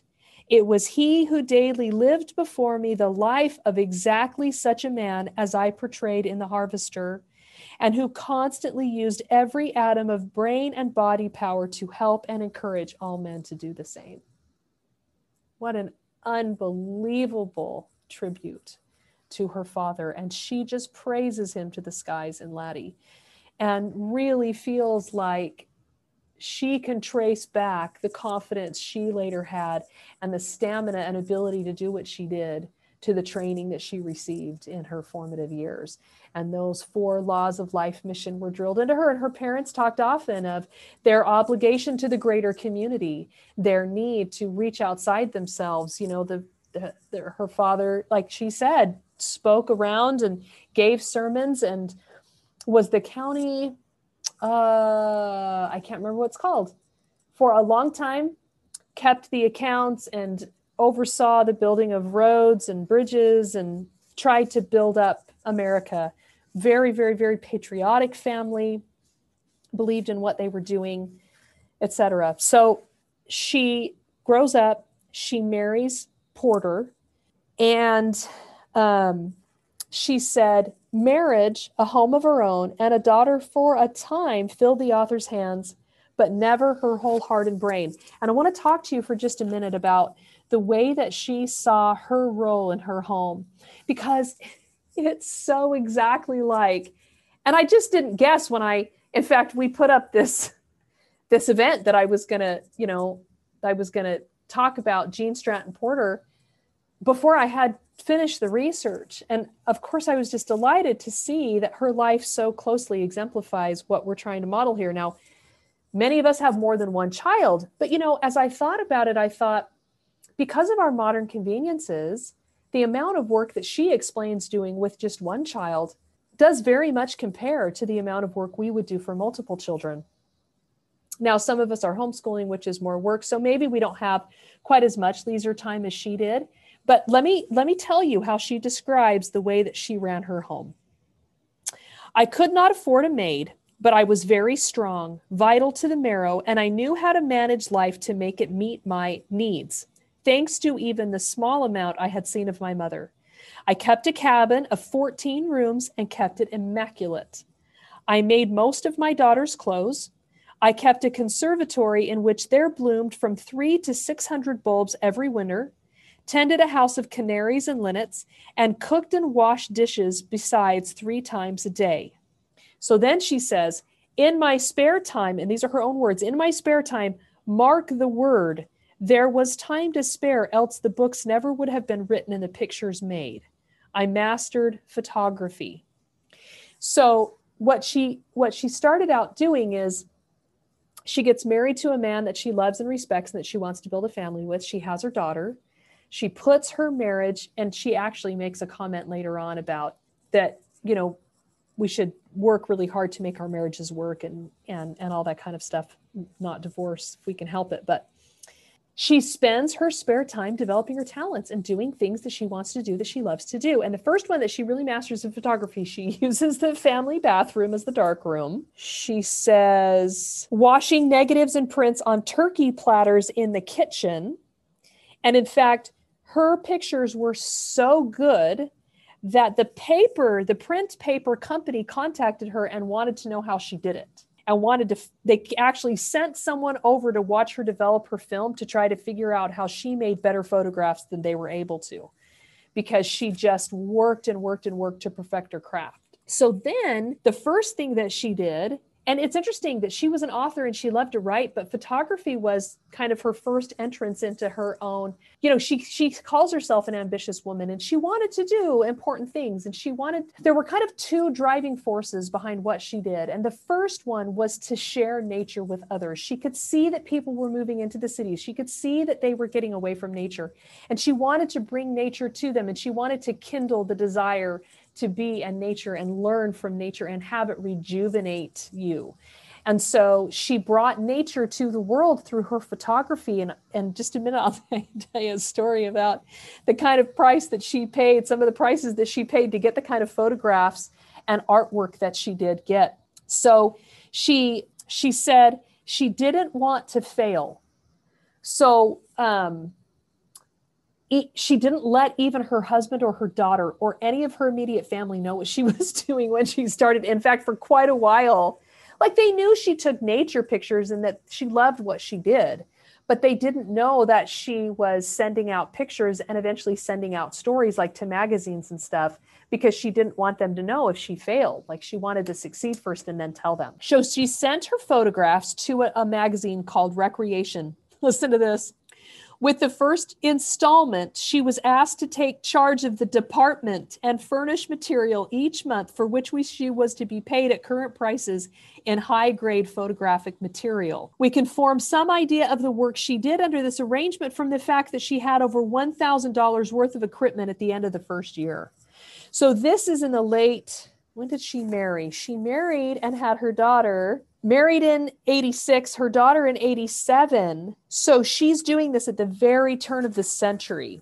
It was he who daily lived before me the life of exactly such a man as I portrayed in The Harvester, and who constantly used every atom of brain and body power to help and encourage all men to do the same. What an unbelievable tribute to her father. And she just praises him to the skies in Laddie and really feels like she can trace back the confidence she later had and the stamina and ability to do what she did to the training that she received in her formative years. And those four laws of life mission were drilled into her. And her parents talked often of their obligation to the greater community, their need to reach outside themselves. You know, the, the, the her father, like she said, spoke around and gave sermons and was the county, uh, I can't remember what it's called, for a long time kept the accounts and oversaw the building of roads and bridges and tried to build up America. Very, very, very patriotic family, believed in what they were doing, etc. So she grows up, she marries Porter, and um, she said, Marriage, a home of her own, and a daughter for a time filled the author's hands, but never her whole heart and brain. And I want to talk to you for just a minute about the way that she saw her role in her home, because it's so exactly like, and I just didn't guess when I, in fact, we put up this this event that I was gonna, you know, I was gonna talk about Gene Stratton Porter before I had finished the research. And of course, I was just delighted to see that her life so closely exemplifies what we're trying to model here. Now, many of us have more than one child, but you know, as I thought about it, I thought because of our modern conveniences, the amount of work that she explains doing with just one child does very much compare to the amount of work we would do for multiple children. Now, some of us are homeschooling, which is more work. So maybe we don't have quite as much leisure time as she did. But let me let me tell you how she describes the way that she ran her home. I could not afford a maid, but I was very strong, vital to the marrow, and I knew how to manage life to make it meet my needs, thanks to even the small amount I had seen of my mother. I kept a cabin of 14 rooms and kept it immaculate. I made most of my daughter's clothes. I kept a conservatory in which there bloomed from three to 600 bulbs every winter tended a house of canaries and linnets, and cooked and washed dishes besides three times a day. So then she says, In my spare time, and these are her own words, in my spare time, mark the word, there was time to spare, else the books never would have been written and the pictures made. I mastered photography. So what she what she started out doing is she gets married to a man that she loves and respects and that she wants to build a family with. She has her daughter she puts her marriage and she actually makes a comment later on about that you know we should work really hard to make our marriages work and and and all that kind of stuff not divorce if we can help it but she spends her spare time developing her talents and doing things that she wants to do that she loves to do. And the first one that she really masters in photography, she uses the family bathroom as the dark room. She says, washing negatives and prints on turkey platters in the kitchen. And in fact, her pictures were so good that the paper, the print paper company contacted her and wanted to know how she did it and wanted to they actually sent someone over to watch her develop her film to try to figure out how she made better photographs than they were able to because she just worked and worked and worked to perfect her craft. So then the first thing that she did and it's interesting that she was an author and she loved to write but photography was kind of her first entrance into her own you know she she calls herself an ambitious woman and she wanted to do important things and she wanted there were kind of two driving forces behind what she did. And the first one was to share nature with others. She could see that people were moving into the cities she could see that they were getting away from nature. And she wanted to bring nature to them and she wanted to kindle the desire to be in nature and learn from nature and have it rejuvenate you. And so she brought nature to the world through her photography. And, and just a minute, I'll tell you a story about the kind of price that she paid, some of the prices that she paid to get the kind of photographs and artwork that she did get. So she she said she didn't want to fail. So um, she didn't let even her husband or her daughter or any of her immediate family know what she was doing when she started. In fact, for quite a while, like they knew she took nature pictures and that she loved what she did, but they didn't know that she was sending out pictures and eventually sending out stories like to magazines and stuff because she didn't want them to know if she failed. Like she wanted to succeed first and then tell them. So she sent her photographs to a, a magazine called Recreation. Listen to this. With the first installment, she was asked to take charge of the department and furnish material each month for which we, she was to be paid at current prices in high grade photographic material. We can form some idea of the work she did under this arrangement from the fact that she had over $1,000 worth of equipment at the end of the first year. So this is in the late, when did she marry? She married and had her daughter married in 86, her daughter in 87. So she's doing this at the very turn of the century.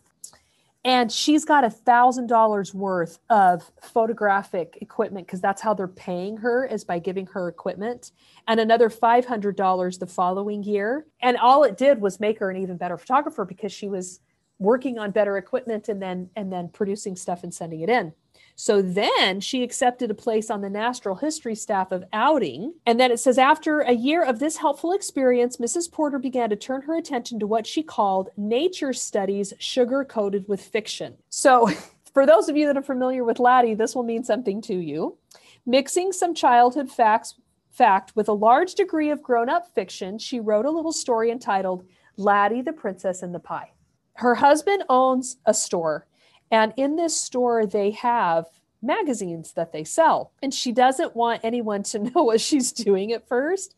And she's got a thousand dollars worth of photographic equipment because that's how they're paying her is by giving her equipment, and another five hundred dollars the following year. And all it did was make her an even better photographer because she was working on better equipment and then and then producing stuff and sending it in. So then she accepted a place on the natural history staff of outing. And then it says, after a year of this helpful experience, Mrs. Porter began to turn her attention to what she called nature studies sugar coated with fiction. So for those of you that are familiar with Laddie, this will mean something to you. Mixing some childhood facts fact with a large degree of grown-up fiction, she wrote a little story entitled Laddie the Princess and the Pie. Her husband owns a store and in this store, they have magazines that they sell. And she doesn't want anyone to know what she's doing at first.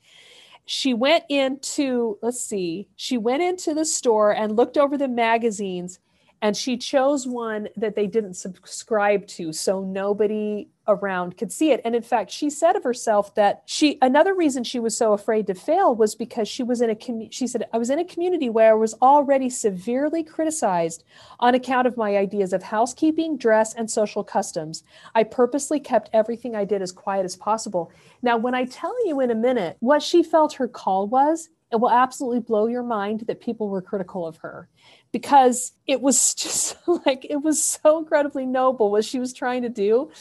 She went into, let's see, she went into the store and looked over the magazines and she chose one that they didn't subscribe to so nobody around could see it. And in fact she said of herself that she another reason she was so afraid to fail was because she was in a commu- she said i was in a community where i was already severely criticized on account of my ideas of housekeeping dress and social customs. I purposely kept everything i did as quiet as possible. Now when i tell you in a minute what she felt her call was it will absolutely blow your mind that people were critical of her because it was just like it was so incredibly noble what she was trying to do.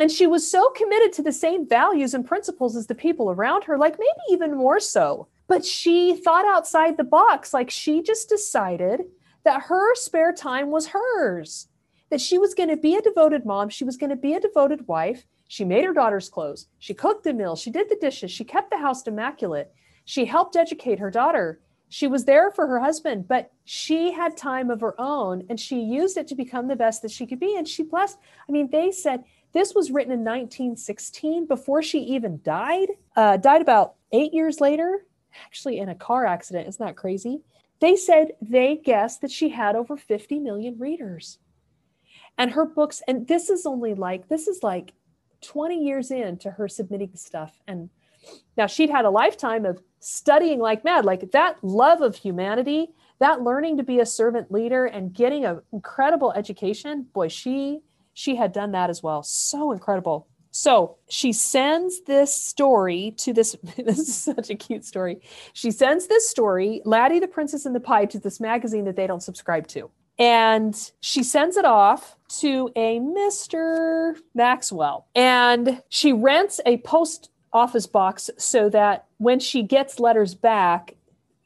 And she was so committed to the same values and principles as the people around her like maybe even more so. But she thought outside the box like she just decided that her spare time was hers that she was going to be a devoted mom she was going to be a devoted wife. She made her daughter's clothes she cooked the meals she did the dishes she kept the house immaculate. She helped educate her daughter she was there for her husband, but she had time of her own and she used it to become the best that she could be. And she blessed. I mean, they said this was written in 1916 before she even died, uh, died about eight years later, actually in a car accident. Isn't that crazy? They said they guessed that she had over 50 million readers. And her books, and this is only like, this is like 20 years into her submitting stuff. And now she'd had a lifetime of studying like mad, like that love of humanity, that learning to be a servant leader and getting an incredible education. Boy, she she had done that as well. So incredible. So she sends this story to this. This is such a cute story. She sends this story, Laddie the Princess and the Pie, to this magazine that they don't subscribe to. And she sends it off to a Mr. Maxwell. And she rents a post office box so that when she gets letters back,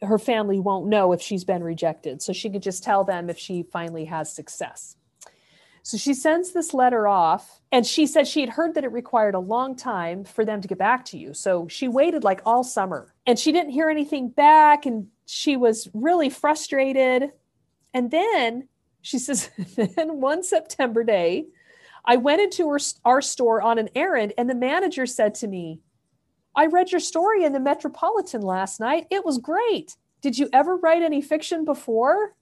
her family won't know if she's been rejected. So she could just tell them if she finally has success. So she sends this letter off, and she said she had heard that it required a long time for them to get back to you. So she waited like all summer and she didn't hear anything back, and she was really frustrated. And then she says, then one September day, I went into her, our store on an errand, and the manager said to me, I read your story in the Metropolitan last night. It was great. Did you ever write any fiction before?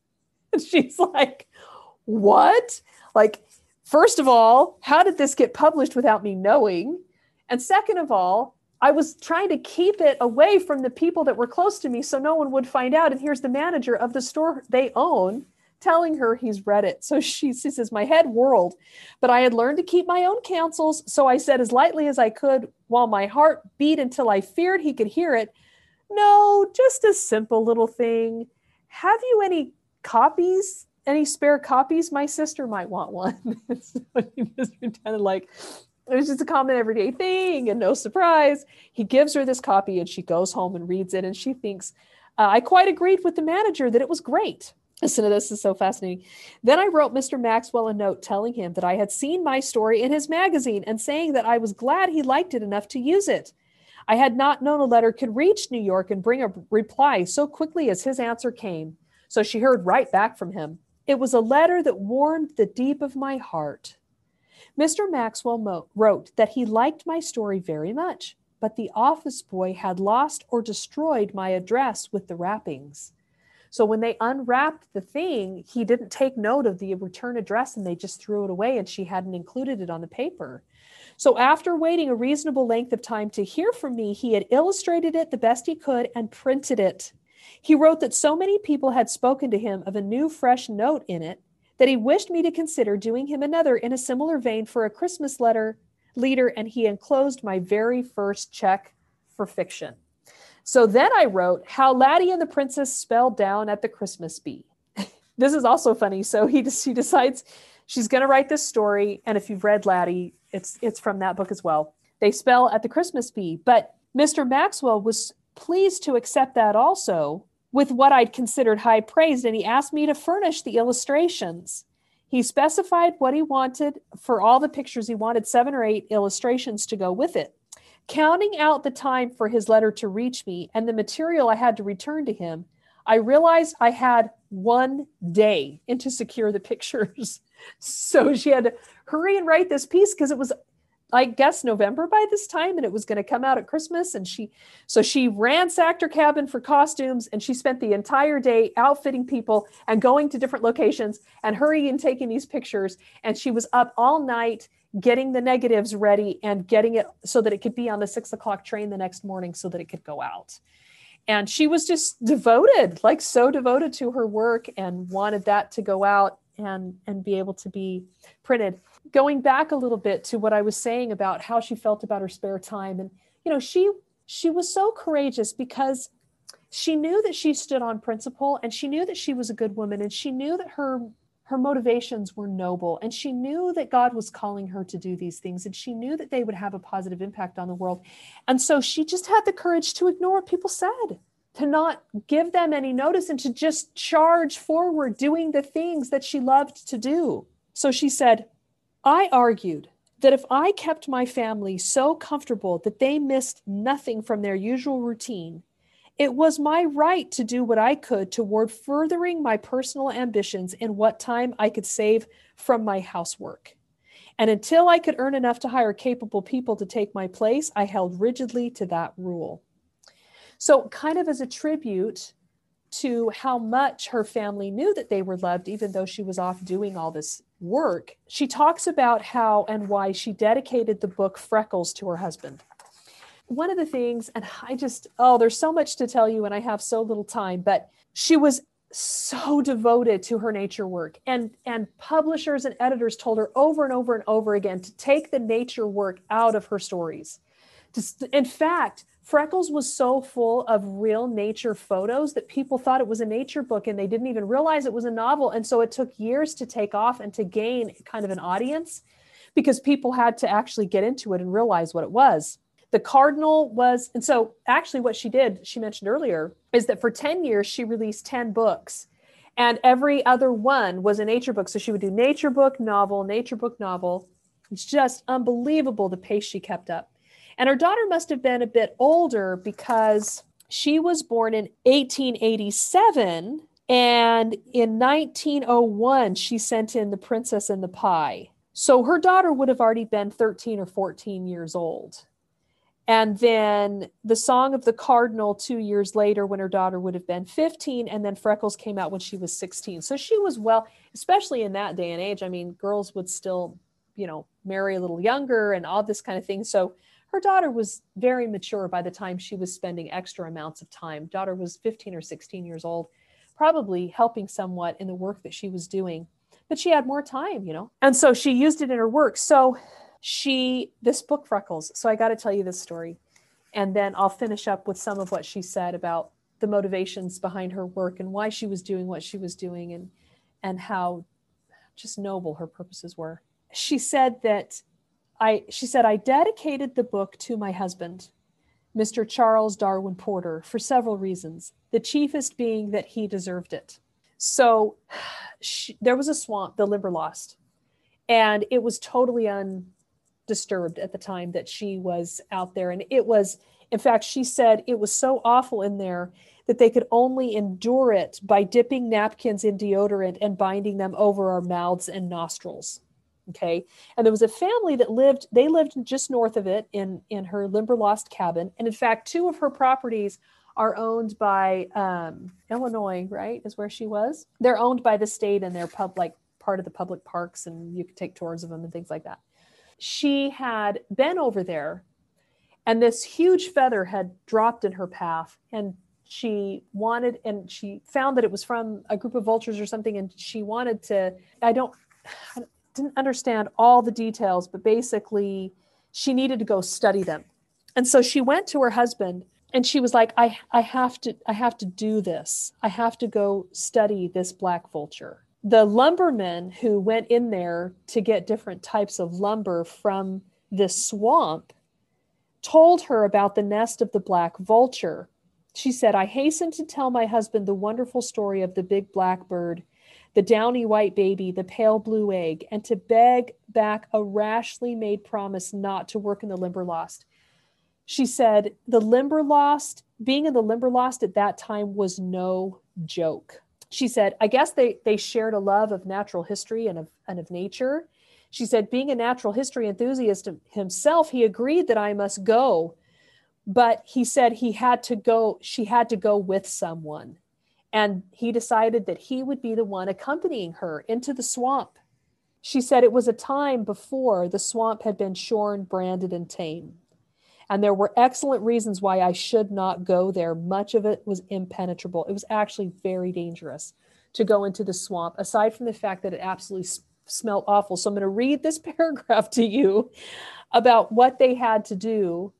And she's like, What? Like, first of all, how did this get published without me knowing? And second of all, I was trying to keep it away from the people that were close to me so no one would find out. And here's the manager of the store they own telling her he's read it. So she, she says, My head whirled, but I had learned to keep my own counsels. So I said as lightly as I could, while my heart beat until I feared he could hear it, No, just a simple little thing. Have you any copies? Any spare copies? My sister might want one. so he just pretended like it was just a common everyday thing and no surprise. He gives her this copy and she goes home and reads it and she thinks, uh, I quite agreed with the manager that it was great. Listen to this, is so fascinating. Then I wrote Mr. Maxwell a note telling him that I had seen my story in his magazine and saying that I was glad he liked it enough to use it. I had not known a letter could reach New York and bring a reply so quickly as his answer came. So she heard right back from him. It was a letter that warmed the deep of my heart. Mr. Maxwell mo- wrote that he liked my story very much, but the office boy had lost or destroyed my address with the wrappings. So when they unwrapped the thing, he didn't take note of the return address and they just threw it away and she hadn't included it on the paper. So, after waiting a reasonable length of time to hear from me, he had illustrated it the best he could and printed it. He wrote that so many people had spoken to him of a new, fresh note in it that he wished me to consider doing him another in a similar vein for a Christmas letter leader, and he enclosed my very first check for fiction. So then I wrote How Laddie and the Princess spell Down at the Christmas Bee. this is also funny. So he, just, he decides she's going to write this story. And if you've read Laddie, it's, it's from that book as well. They spell at the Christmas Bee. But Mr. Maxwell was pleased to accept that also with what I'd considered high praise, and he asked me to furnish the illustrations. He specified what he wanted for all the pictures. He wanted seven or eight illustrations to go with it. Counting out the time for his letter to reach me and the material I had to return to him, I realized I had one day and to secure the pictures. so she had to hurry and write this piece because it was I guess November by this time and it was going to come out at Christmas and she so she ransacked her cabin for costumes and she spent the entire day outfitting people and going to different locations and hurrying and taking these pictures and she was up all night getting the negatives ready and getting it so that it could be on the six o'clock train the next morning so that it could go out. And she was just devoted, like so devoted to her work and wanted that to go out and, and be able to be printed. Going back a little bit to what I was saying about how she felt about her spare time. And, you know, she she was so courageous because she knew that she stood on principle and she knew that she was a good woman and she knew that her her motivations were noble and she knew that God was calling her to do these things and she knew that they would have a positive impact on the world. And so she just had the courage to ignore what people said, to not give them any notice and to just charge forward doing the things that she loved to do. So she said, I argued that if I kept my family so comfortable that they missed nothing from their usual routine, it was my right to do what I could toward furthering my personal ambitions in what time I could save from my housework. And until I could earn enough to hire capable people to take my place, I held rigidly to that rule. So, kind of as a tribute to how much her family knew that they were loved, even though she was off doing all this work, she talks about how and why she dedicated the book Freckles to her husband one of the things, and I just, oh, there's so much to tell you, and I have so little time, but she was so devoted to her nature work. And and publishers and editors told her over and over and over again to take the nature work out of her stories. In fact freckles was so full of real nature photos that people thought it was a nature book and they didn't even realize it was a novel. And so it took years to take off and to gain kind of an audience because people had to actually get into it and realize what it was the cardinal was and so actually what she did she mentioned earlier is that for 10 years she released 10 books and every other one was a nature book. So she would do nature book novel nature book novel. It's just unbelievable the pace she kept up. And her daughter must have been a bit older because she was born in 1887 and in 1901 she sent in the princess and the pie. So her daughter would have already been 13 or 14 years old and then the song of the cardinal two years later when her daughter would have been 15 and then freckles came out when she was 16 so she was well especially in that day and age i mean girls would still you know marry a little younger and all this kind of thing. So her daughter was very mature by the time she was spending extra amounts of time. Daughter was 15 or 16 years old probably helping somewhat in the work that she was doing. But she had more time you know? And so she used it in her work. So she this book freckles so i got to tell you this story. And then i'll finish up with some of what she said about the motivations behind her work and why she was doing what she was doing and and how just noble her purposes were. She said that i she said i dedicated the book to my husband mr charles dorwin porter for several reasons the chiefest being that he deserved it. So she, there was a swamp the limberlost and it was totally un disturbed at the time that she was out there. And it was, in fact, she said it was so awful in there that they could only endure it by dipping napkins in deodorant and binding them over our mouths and nostrils. Okay. And there was a family that lived, they lived just north of it in, in her Limberlost cabin. And in fact, two of her properties are owned by um, Illinois, right? Is where she was. They're owned by the state and they're pub like part of the public parks and you can take tours of them and things like that she had been over there and this huge feather had dropped in her path and she wanted and she found that it was from a group of vultures or something and she wanted to i don't I didn't understand all the details but basically she needed to go study them. And so she went to her husband and she was like i i have to i have to do this. I have to go study this black vulture the lumbermen who went in there to get different types of lumber from this swamp told her about the nest of the black vulture. She said, I hastened to tell my husband the wonderful story of the big black bird, the downy white baby, the pale blue egg, and to beg back a rashly made promise not to work in the Limberlost. She said, The Limberlost, being in the Limberlost at that time was no joke she said, I guess they, they shared a love of natural history and of, and of nature. She said, being a natural history enthusiast himself, he agreed that I must go. But he said he had to go, she had to go with someone. And he decided that he would be the one accompanying her into the swamp. She said it was a time before the swamp had been shorn, branded, and tamed. And there were excellent reasons why I should not go there. Much of it was impenetrable. It was actually very dangerous to go into the swamp, aside from the fact that it absolutely smelled awful. So I'm going to read this paragraph to you about what they had to do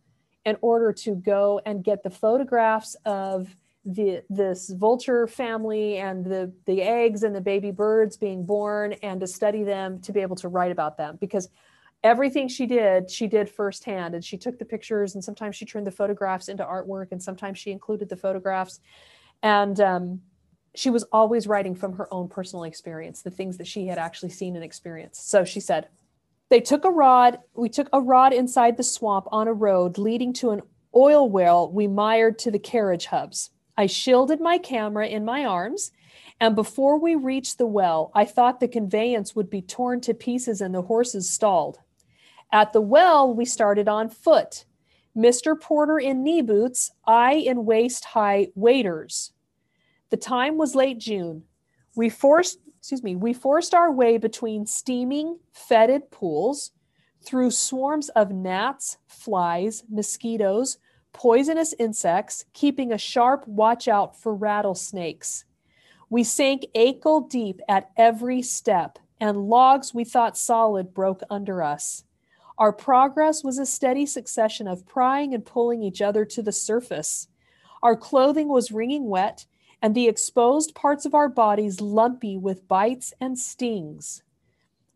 in order to go and get the photographs of the this vulture family and the the eggs and the baby birds being born and to study them to be able to write about them because everything she did, she did firsthand. And she took the pictures, and sometimes she turned the photographs into artwork, and sometimes she included the photographs. And um, she was always writing from her own personal experience, the things that she had actually seen and experienced. So she said, They took a rod, we took a rod inside the swamp on a road leading to an oil well we mired to the carriage hubs. I shielded my camera in my arms. And before we reached the well, I thought the conveyance would be torn to pieces and the horses stalled. At the well, we started on foot. Mr. Porter in knee boots, I in waist high waders. The time was late June. We forced, excuse me, we forced our way between steaming, fetid pools, through swarms of gnats, flies, mosquitoes, poisonous insects, keeping a sharp watch out for rattlesnakes. We sank ankle deep at every step, and logs we thought solid broke under us. Our progress was a steady succession of prying and pulling each other to the surface. Our clothing was wringing wet, and the exposed parts of our bodies lumpy with bites and stings.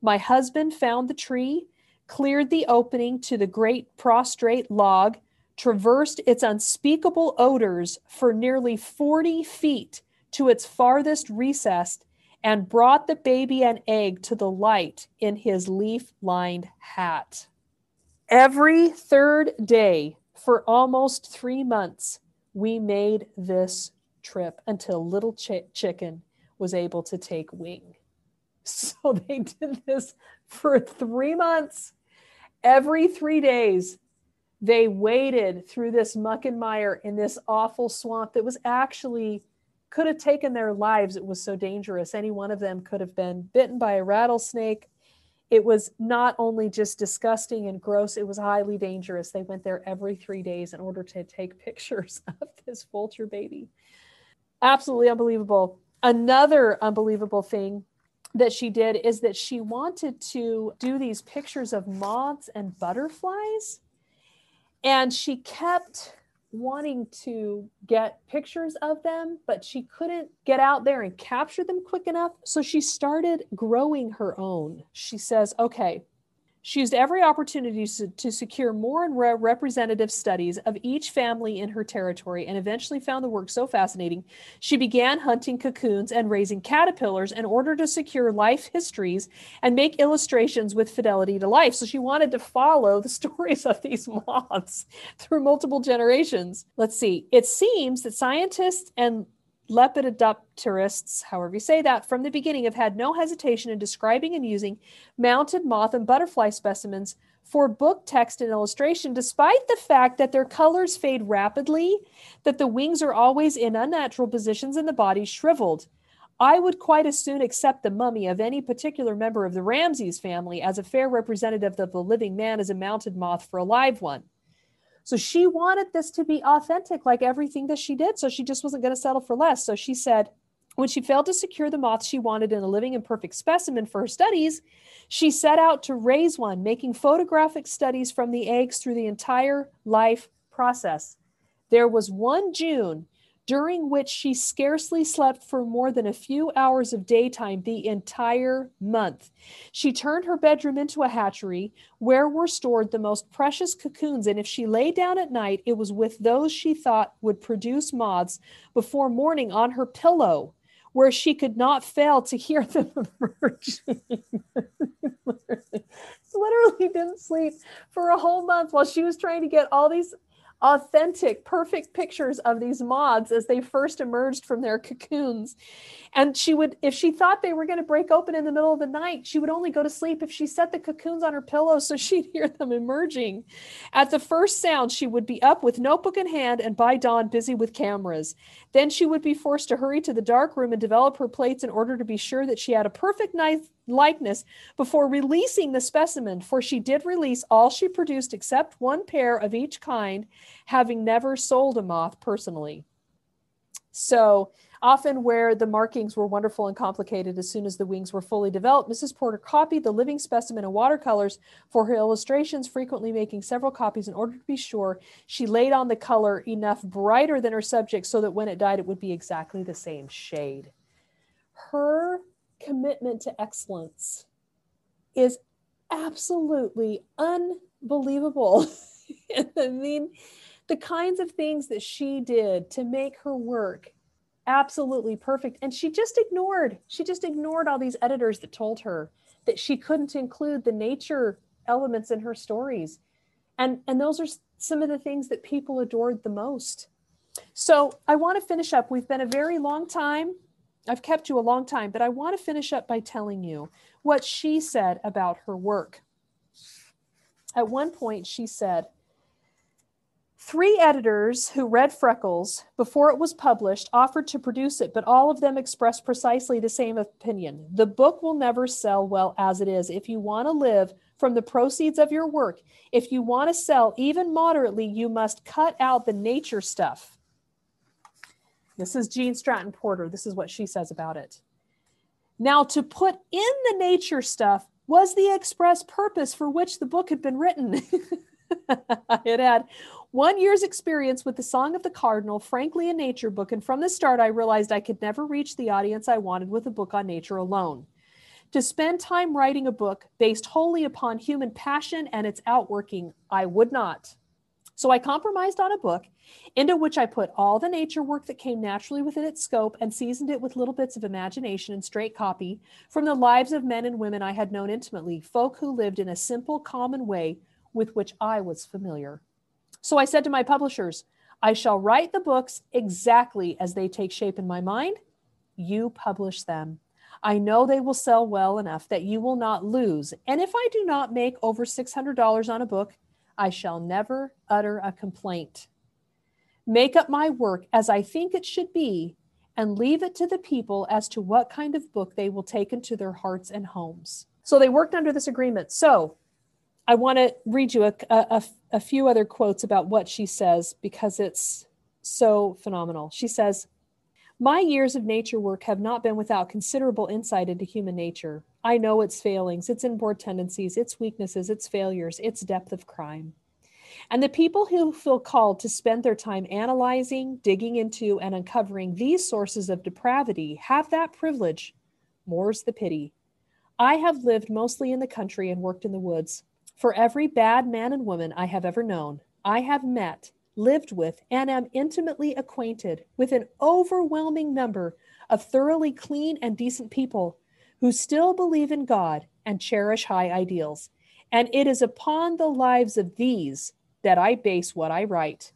My husband found the tree, cleared the opening to the great prostrate log, traversed its unspeakable odors for nearly 40 feet to its farthest recess, and brought the baby and egg to the light in his leaf lined hat. Every third day for almost three months, we made this trip until little ch- chicken was able to take wing. So they did this for three months. Every three days, they waded through this muck and mire in this awful swamp that was actually could have taken their lives. It was so dangerous. Any one of them could have been bitten by a rattlesnake it was not only just disgusting and gross, it was highly dangerous. They went there every three days in order to take pictures of this vulture baby. Absolutely unbelievable. Another unbelievable thing that she did is that she wanted to do these pictures of moths and butterflies. And she kept wanting to get pictures of them, but she couldn't get out there and capture them quick enough. So she started growing her own. She says, okay, she used every opportunity to, to secure more and more representative studies of each family in her territory and eventually found the work so fascinating. She began hunting cocoons and raising caterpillars in order to secure life histories and make illustrations with fidelity to life. So she wanted to follow the stories of these moths through multiple generations. Let's see. It seems that scientists and Lepidopterists, however you say that, from the beginning have had no hesitation in describing and using mounted moth and butterfly specimens for book text and illustration, despite the fact that their colors fade rapidly, that the wings are always in unnatural positions and the body shriveled. I would quite as soon accept the mummy of any particular member of the Ramses family as a fair representative of the living man as a mounted moth for a live one. So she wanted this to be authentic, like everything that she did. So she just wasn't going to settle for less. So she said, when she failed to secure the moth she wanted in a living and perfect specimen for her studies, she set out to raise one, making photographic studies from the eggs through the entire life process. There was one June during which she scarcely slept for more than a few hours of daytime the entire month. She turned her bedroom into a hatchery where were stored the most precious cocoons, and if she lay down at night, it was with those she thought would produce moths before morning on her pillow. Where she could not fail to hear them emerging. literally didn't sleep for a whole month while she was trying to get all these authentic, perfect pictures of these moths as they first emerged from their cocoons. And she would, if she thought they were going to break open in the middle of the night, she would only go to sleep if she set the cocoons on her pillow so she'd hear them emerging. At the first sound, she would be up with notebook in hand and by dawn busy with cameras. Then she would be forced to hurry to the dark room and develop her plates in order to be sure that she had a perfect night likeness before releasing the specimen, for she did release all she produced except one pair of each kind, having never sold a moth personally. So, often where the markings were wonderful and complicated as soon as the wings were fully developed, Mrs. Porter copied the living specimen in watercolors for her illustrations, frequently making several copies in order to be sure she laid on the color enough brighter than her subject so that when it died, it would be exactly the same shade. Her commitment to excellence is absolutely unbelievable. I mean, the kinds of things that she did to make her work absolutely perfect. And she just ignored, she just ignored all these editors that told her that she couldn't include the nature elements in her stories. And, and those are some of the things that people adored the most. So I want to finish up. We've been a very long time I've kept you a long time, but I want to finish up by telling you what she said about her work. At one point, she said, Three editors who read Freckles before it was published offered to produce it, but all of them expressed precisely the same opinion. The book will never sell well as it is. If you want to live from the proceeds of your work, if you want to sell even moderately, you must cut out the nature stuff. This is Gene Stratton Porter. This is what she says about it. Now, to put in the nature stuff was the express purpose for which the book had been written. it had one year's experience with the Song of the Cardinal, frankly, a nature book, and from the start, I realized I could never reach the audience I wanted with a book on nature alone. To spend time writing a book based wholly upon human passion and its outworking, I would not. So I compromised on a book into which I put all the nature work that came naturally within its scope and seasoned it with little bits of imagination and straight copy from the lives of men and women I had known intimately, folk who lived in a simple, common way with which I was familiar. So I said to my publishers, I shall write the books exactly as they take shape in my mind. You publish them. I know they will sell well enough that you will not lose. And if I do not make over $600 on a book, I shall never utter a complaint. Make up my work as I think it should be and leave it to the people as to what kind of book they will take into their hearts and homes. So they worked under this agreement. So I want to read you a, a, a, few other quotes about what she says because it's so phenomenal. She says, My years of nature work have not been without considerable insight into human nature. I know its failings, its inborn tendencies, its weaknesses, its failures, its depth of crime. And the people who feel called to spend their time analyzing, digging into, and uncovering these sources of depravity have that privilege. More's the pity. I have lived mostly in the country and worked in the woods. For every bad man and woman I have ever known, I have met, lived with, and am intimately acquainted with an overwhelming number of thoroughly clean and decent people who still believe in God and cherish high ideals. And it is upon the lives of these that I base what I write.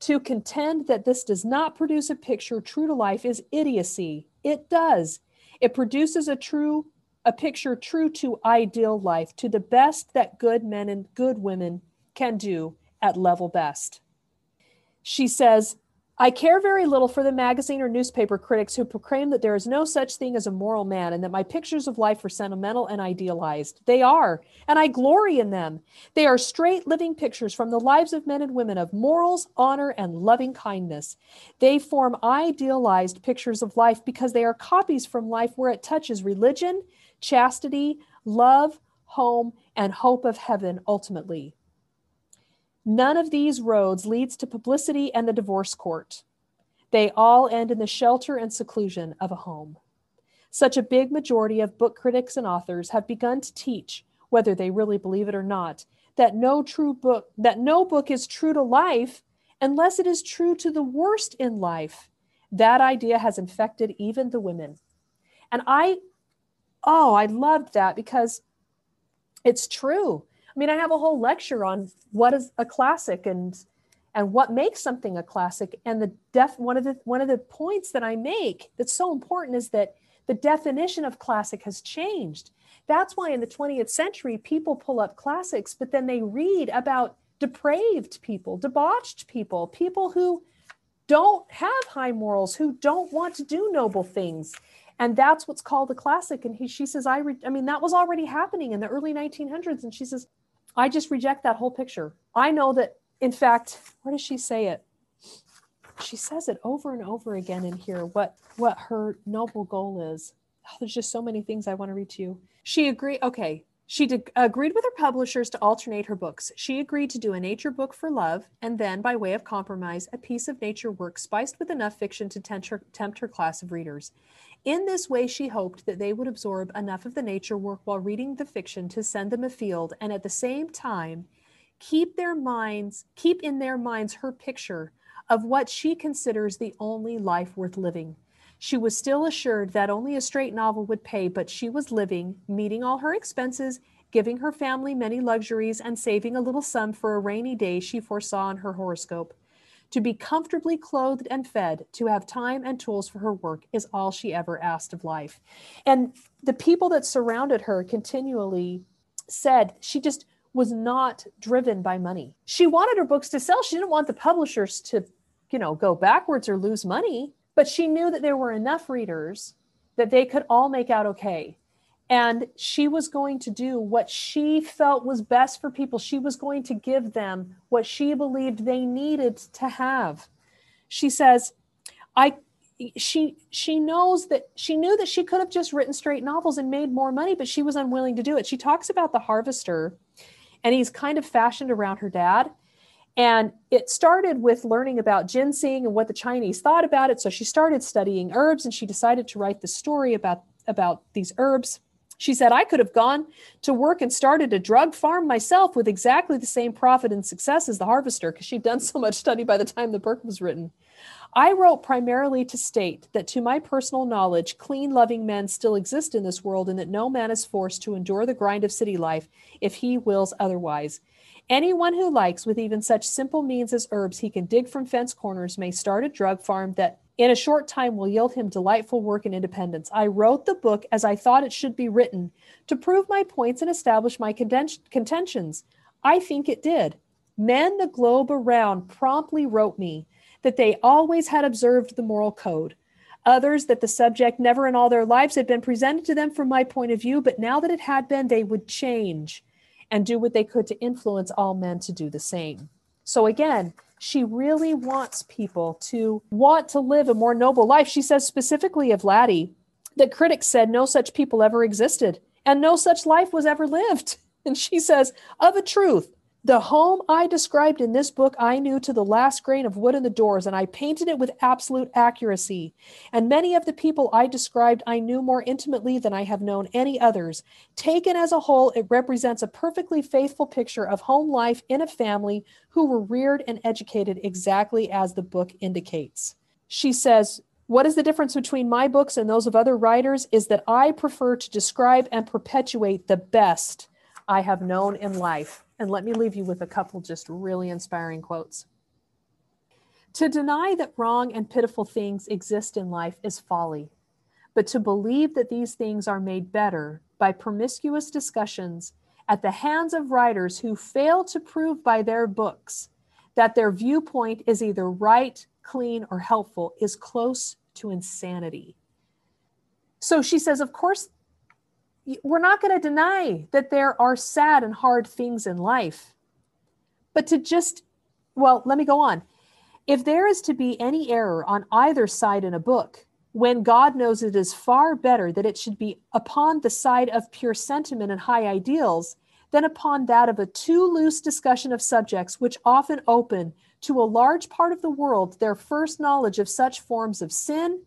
To contend that this does not produce a picture true to life is idiocy. It does. It produces a true a picture true to ideal life, to the best that good men and good women can do at level best. She says, I care very little for the magazine or newspaper critics who proclaim that there is no such thing as a moral man and that my pictures of life are sentimental and idealized. They are, and I glory in them. They are straight living pictures from the lives of men and women of morals, honor, and loving kindness. They form idealized pictures of life because they are copies from life where it touches religion, chastity, love, home, and hope of heaven ultimately. None of these roads leads to publicity and the divorce court. They all end in the shelter and seclusion of a home. Such a big majority of book critics and authors have begun to teach, whether they really believe it or not, that no true book that no book is true to life unless it is true to the worst in life. That idea has infected even the women. And I oh, I loved that because it's true. I mean, I have a whole lecture on what is a classic and and what makes something a classic. And the def one of the one of the points that I make that's so important is that the definition of classic has changed. That's why in the 20th century people pull up classics, but then they read about depraved people, debauched people, people who don't have high morals, who don't want to do noble things. And that's what's called a classic. And he, she says, I, re- I mean, that was already happening in the early 1900s. And she says, I just reject that whole picture. I know that, in fact, where does she say it? She says it over and over again in here what, what her noble goal is. Oh, there's just so many things I want to read to you. She agreed, okay, she agreed with her publishers to alternate her books. She agreed to do a nature book for love, and then, by way of compromise, a piece of nature work spiced with enough fiction to tempt her, tempt her class of readers. In this way, she hoped that they would absorb enough of the nature work while reading the fiction to send them afield, and at the same time, keep their minds, keep in their minds her picture of what she considers the only life worth living. She was still assured that only a straight novel would pay, but she was living, meeting all her expenses, giving her family many luxuries, and saving a little sum for a rainy day she foresaw in her horoscope. To be comfortably clothed and fed, to have time and tools for her work is all she ever asked of life. And the people that surrounded her continually said she just was not driven by money. She wanted her books to sell. She didn't want the publishers to, you know, go backwards or lose money, but she knew that there were enough readers that they could all make out okay. And she was going to do what she felt was best for people. She was going to give them what she believed they needed to have. She says i she she knows that she knew that she could have just written straight novels and made more money but she was unwilling to do it. She talks about the harvester and he's kind of fashioned around her dad and it started with learning about ginseng and what the chinese thought about it so she started studying herbs and she decided to write the story about about these herbs she said, I could have gone to work and started a drug farm myself with exactly the same profit and success as the harvester because she'd done so much study by the time the book was written. I wrote primarily to state that, to my personal knowledge, clean, loving men still exist in this world and that no man is forced to endure the grind of city life if he wills otherwise. Anyone who likes, with even such simple means as herbs he can dig from fence corners, may start a drug farm that in a short time will yield him delightful work and independence. I wrote the book as I thought it should be written to prove my points and establish my contentions. I think it did. Men the globe around promptly wrote me that they always had observed the moral code. Others that the subject never in all their lives had been presented to them from my point of view, but now that it had been, they would change and do what they could to influence all men to do the same. So again, she really wants people to want to live a more noble life. She says specifically of Laddie that critics said no such people ever existed and no such life was ever lived. And she says, of a truth, the home I described in this book, I knew to the last grain of wood in the doors, and I painted it with absolute accuracy. And many of the people I described I knew more intimately than I have known any others. Taken as a whole, it represents a perfectly faithful picture of home life in a family who were reared and educated exactly as the book indicates. She says, what is the difference between my books and those of other writers is that I prefer to describe and perpetuate the best I have known in life. And let me leave you with a couple just really inspiring quotes. To deny that wrong and pitiful things exist in life is folly, but to believe that these things are made better by promiscuous discussions at the hands of writers who fail to prove by their books that their viewpoint is either right, clean, or helpful is close to insanity. So she says, of course, we're not going to deny that there are sad and hard things in life. But to just, well, let me go on. If there is to be any error on either side in a book, when God knows it is far better that it should be upon the side of pure sentiment and high ideals than upon that of a too loose discussion of subjects which often open to a large part of the world their first knowledge of such forms of sin,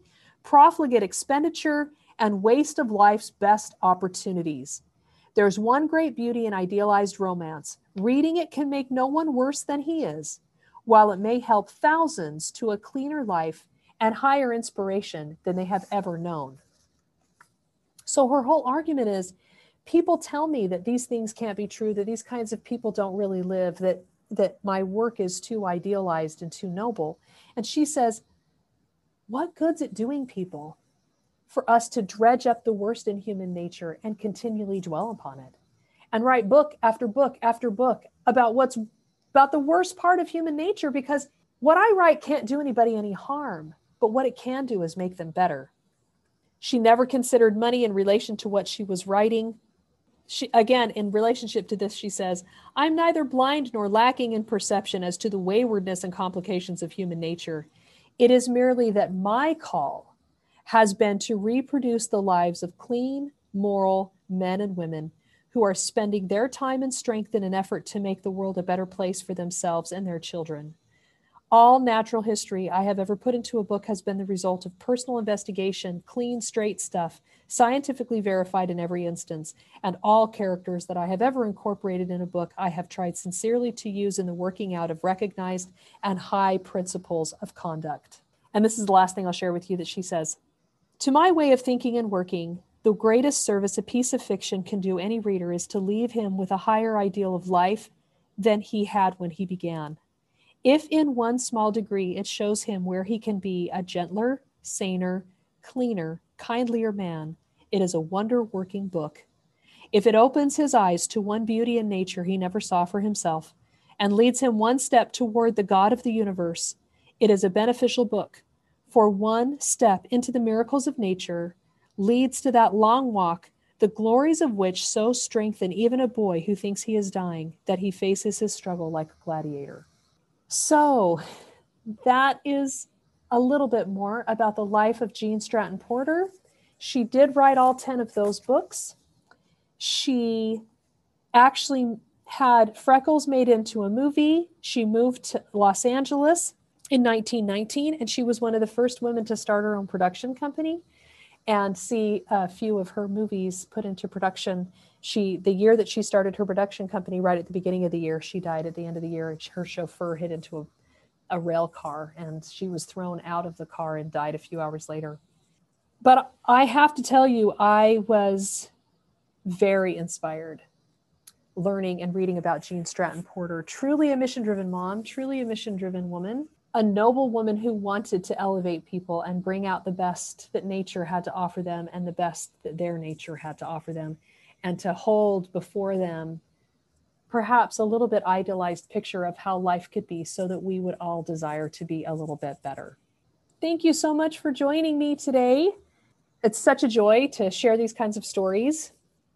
profligate expenditure, and waste of life's best opportunities. There's one great beauty in idealized romance. Reading it can make no one worse than he is, while it may help thousands to a cleaner life and higher inspiration than they have ever known. So her whole argument is people tell me that these things can't be true, that these kinds of people don't really live, that that my work is too idealized and too noble. And she says, what good's it doing people for us to dredge up the worst in human nature and continually dwell upon it and write book after book after book about what's about the worst part of human nature because what I write can't do anybody any harm, but what it can do is make them better. She never considered money in relation to what she was writing. She, again, in relationship to this, she says, I'm neither blind nor lacking in perception as to the waywardness and complications of human nature. It is merely that my call has been to reproduce the lives of clean, moral men and women who are spending their time and strength in an effort to make the world a better place for themselves and their children. All natural history I have ever put into a book has been the result of personal investigation, clean, straight stuff, scientifically verified in every instance, and all characters that I have ever incorporated in a book I have tried sincerely to use in the working out of recognized and high principles of conduct. And this is the last thing I'll share with you that she says. To my way of thinking and working, the greatest service a piece of fiction can do any reader is to leave him with a higher ideal of life than he had when he began. If in one small degree it shows him where he can be a gentler, saner, cleaner, kindlier man, it is a wonder working book. If it opens his eyes to one beauty in nature he never saw for himself and leads him one step toward the God of the universe, it is a beneficial book for one step into the miracles of nature leads to that long walk, the glories of which so strengthen even a boy who thinks he is dying that he faces his struggle like a gladiator. So, that is a little bit more about the life of Gene Stratton Porter. She did write all 10 of those books. She actually had Freckles made into a movie. She moved to Los Angeles in 1919, and she was one of the first women to start her own production company and see a few of her movies put into production. She, the year that she started her production company, right at the beginning of the year, she died at the end of the year. Her chauffeur hit into a, a rail car, and she was thrown out of the car and died a few hours later. But I have to tell you, I was very inspired learning and reading about Gene Stratton Porter. Truly a mission driven mom, truly a mission driven woman a noble woman who wanted to elevate people and bring out the best that nature had to offer them and the best that their nature had to offer them, and to hold before them perhaps a little bit idealized picture of how life could be so that we would all desire to be a little bit better. Thank you so much for joining me today. It's such a joy to share these kinds of stories.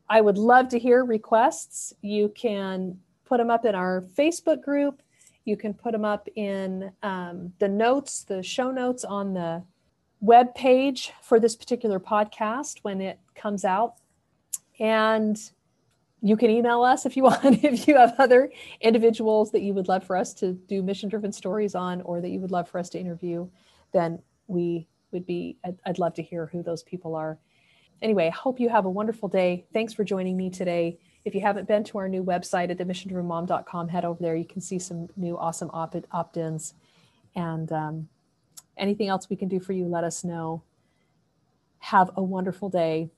I would love to hear requests. You can put them up in our Facebook group you can put them up in um, the notes, the show notes on the web page for this particular podcast when it comes out. And you can email us if you want, if you have other individuals that you would love for us to do mission driven stories on or that you would love for us to interview, then we would be, I'd, I'd love to hear who those people are. Anyway, I hope you have a wonderful day. Thanks for joining me today. If you haven't been to our new website at themissiondrivenmom.com, head over there. You can see some new awesome opt ins. And um, anything else we can do for you, let us know. Have a wonderful day.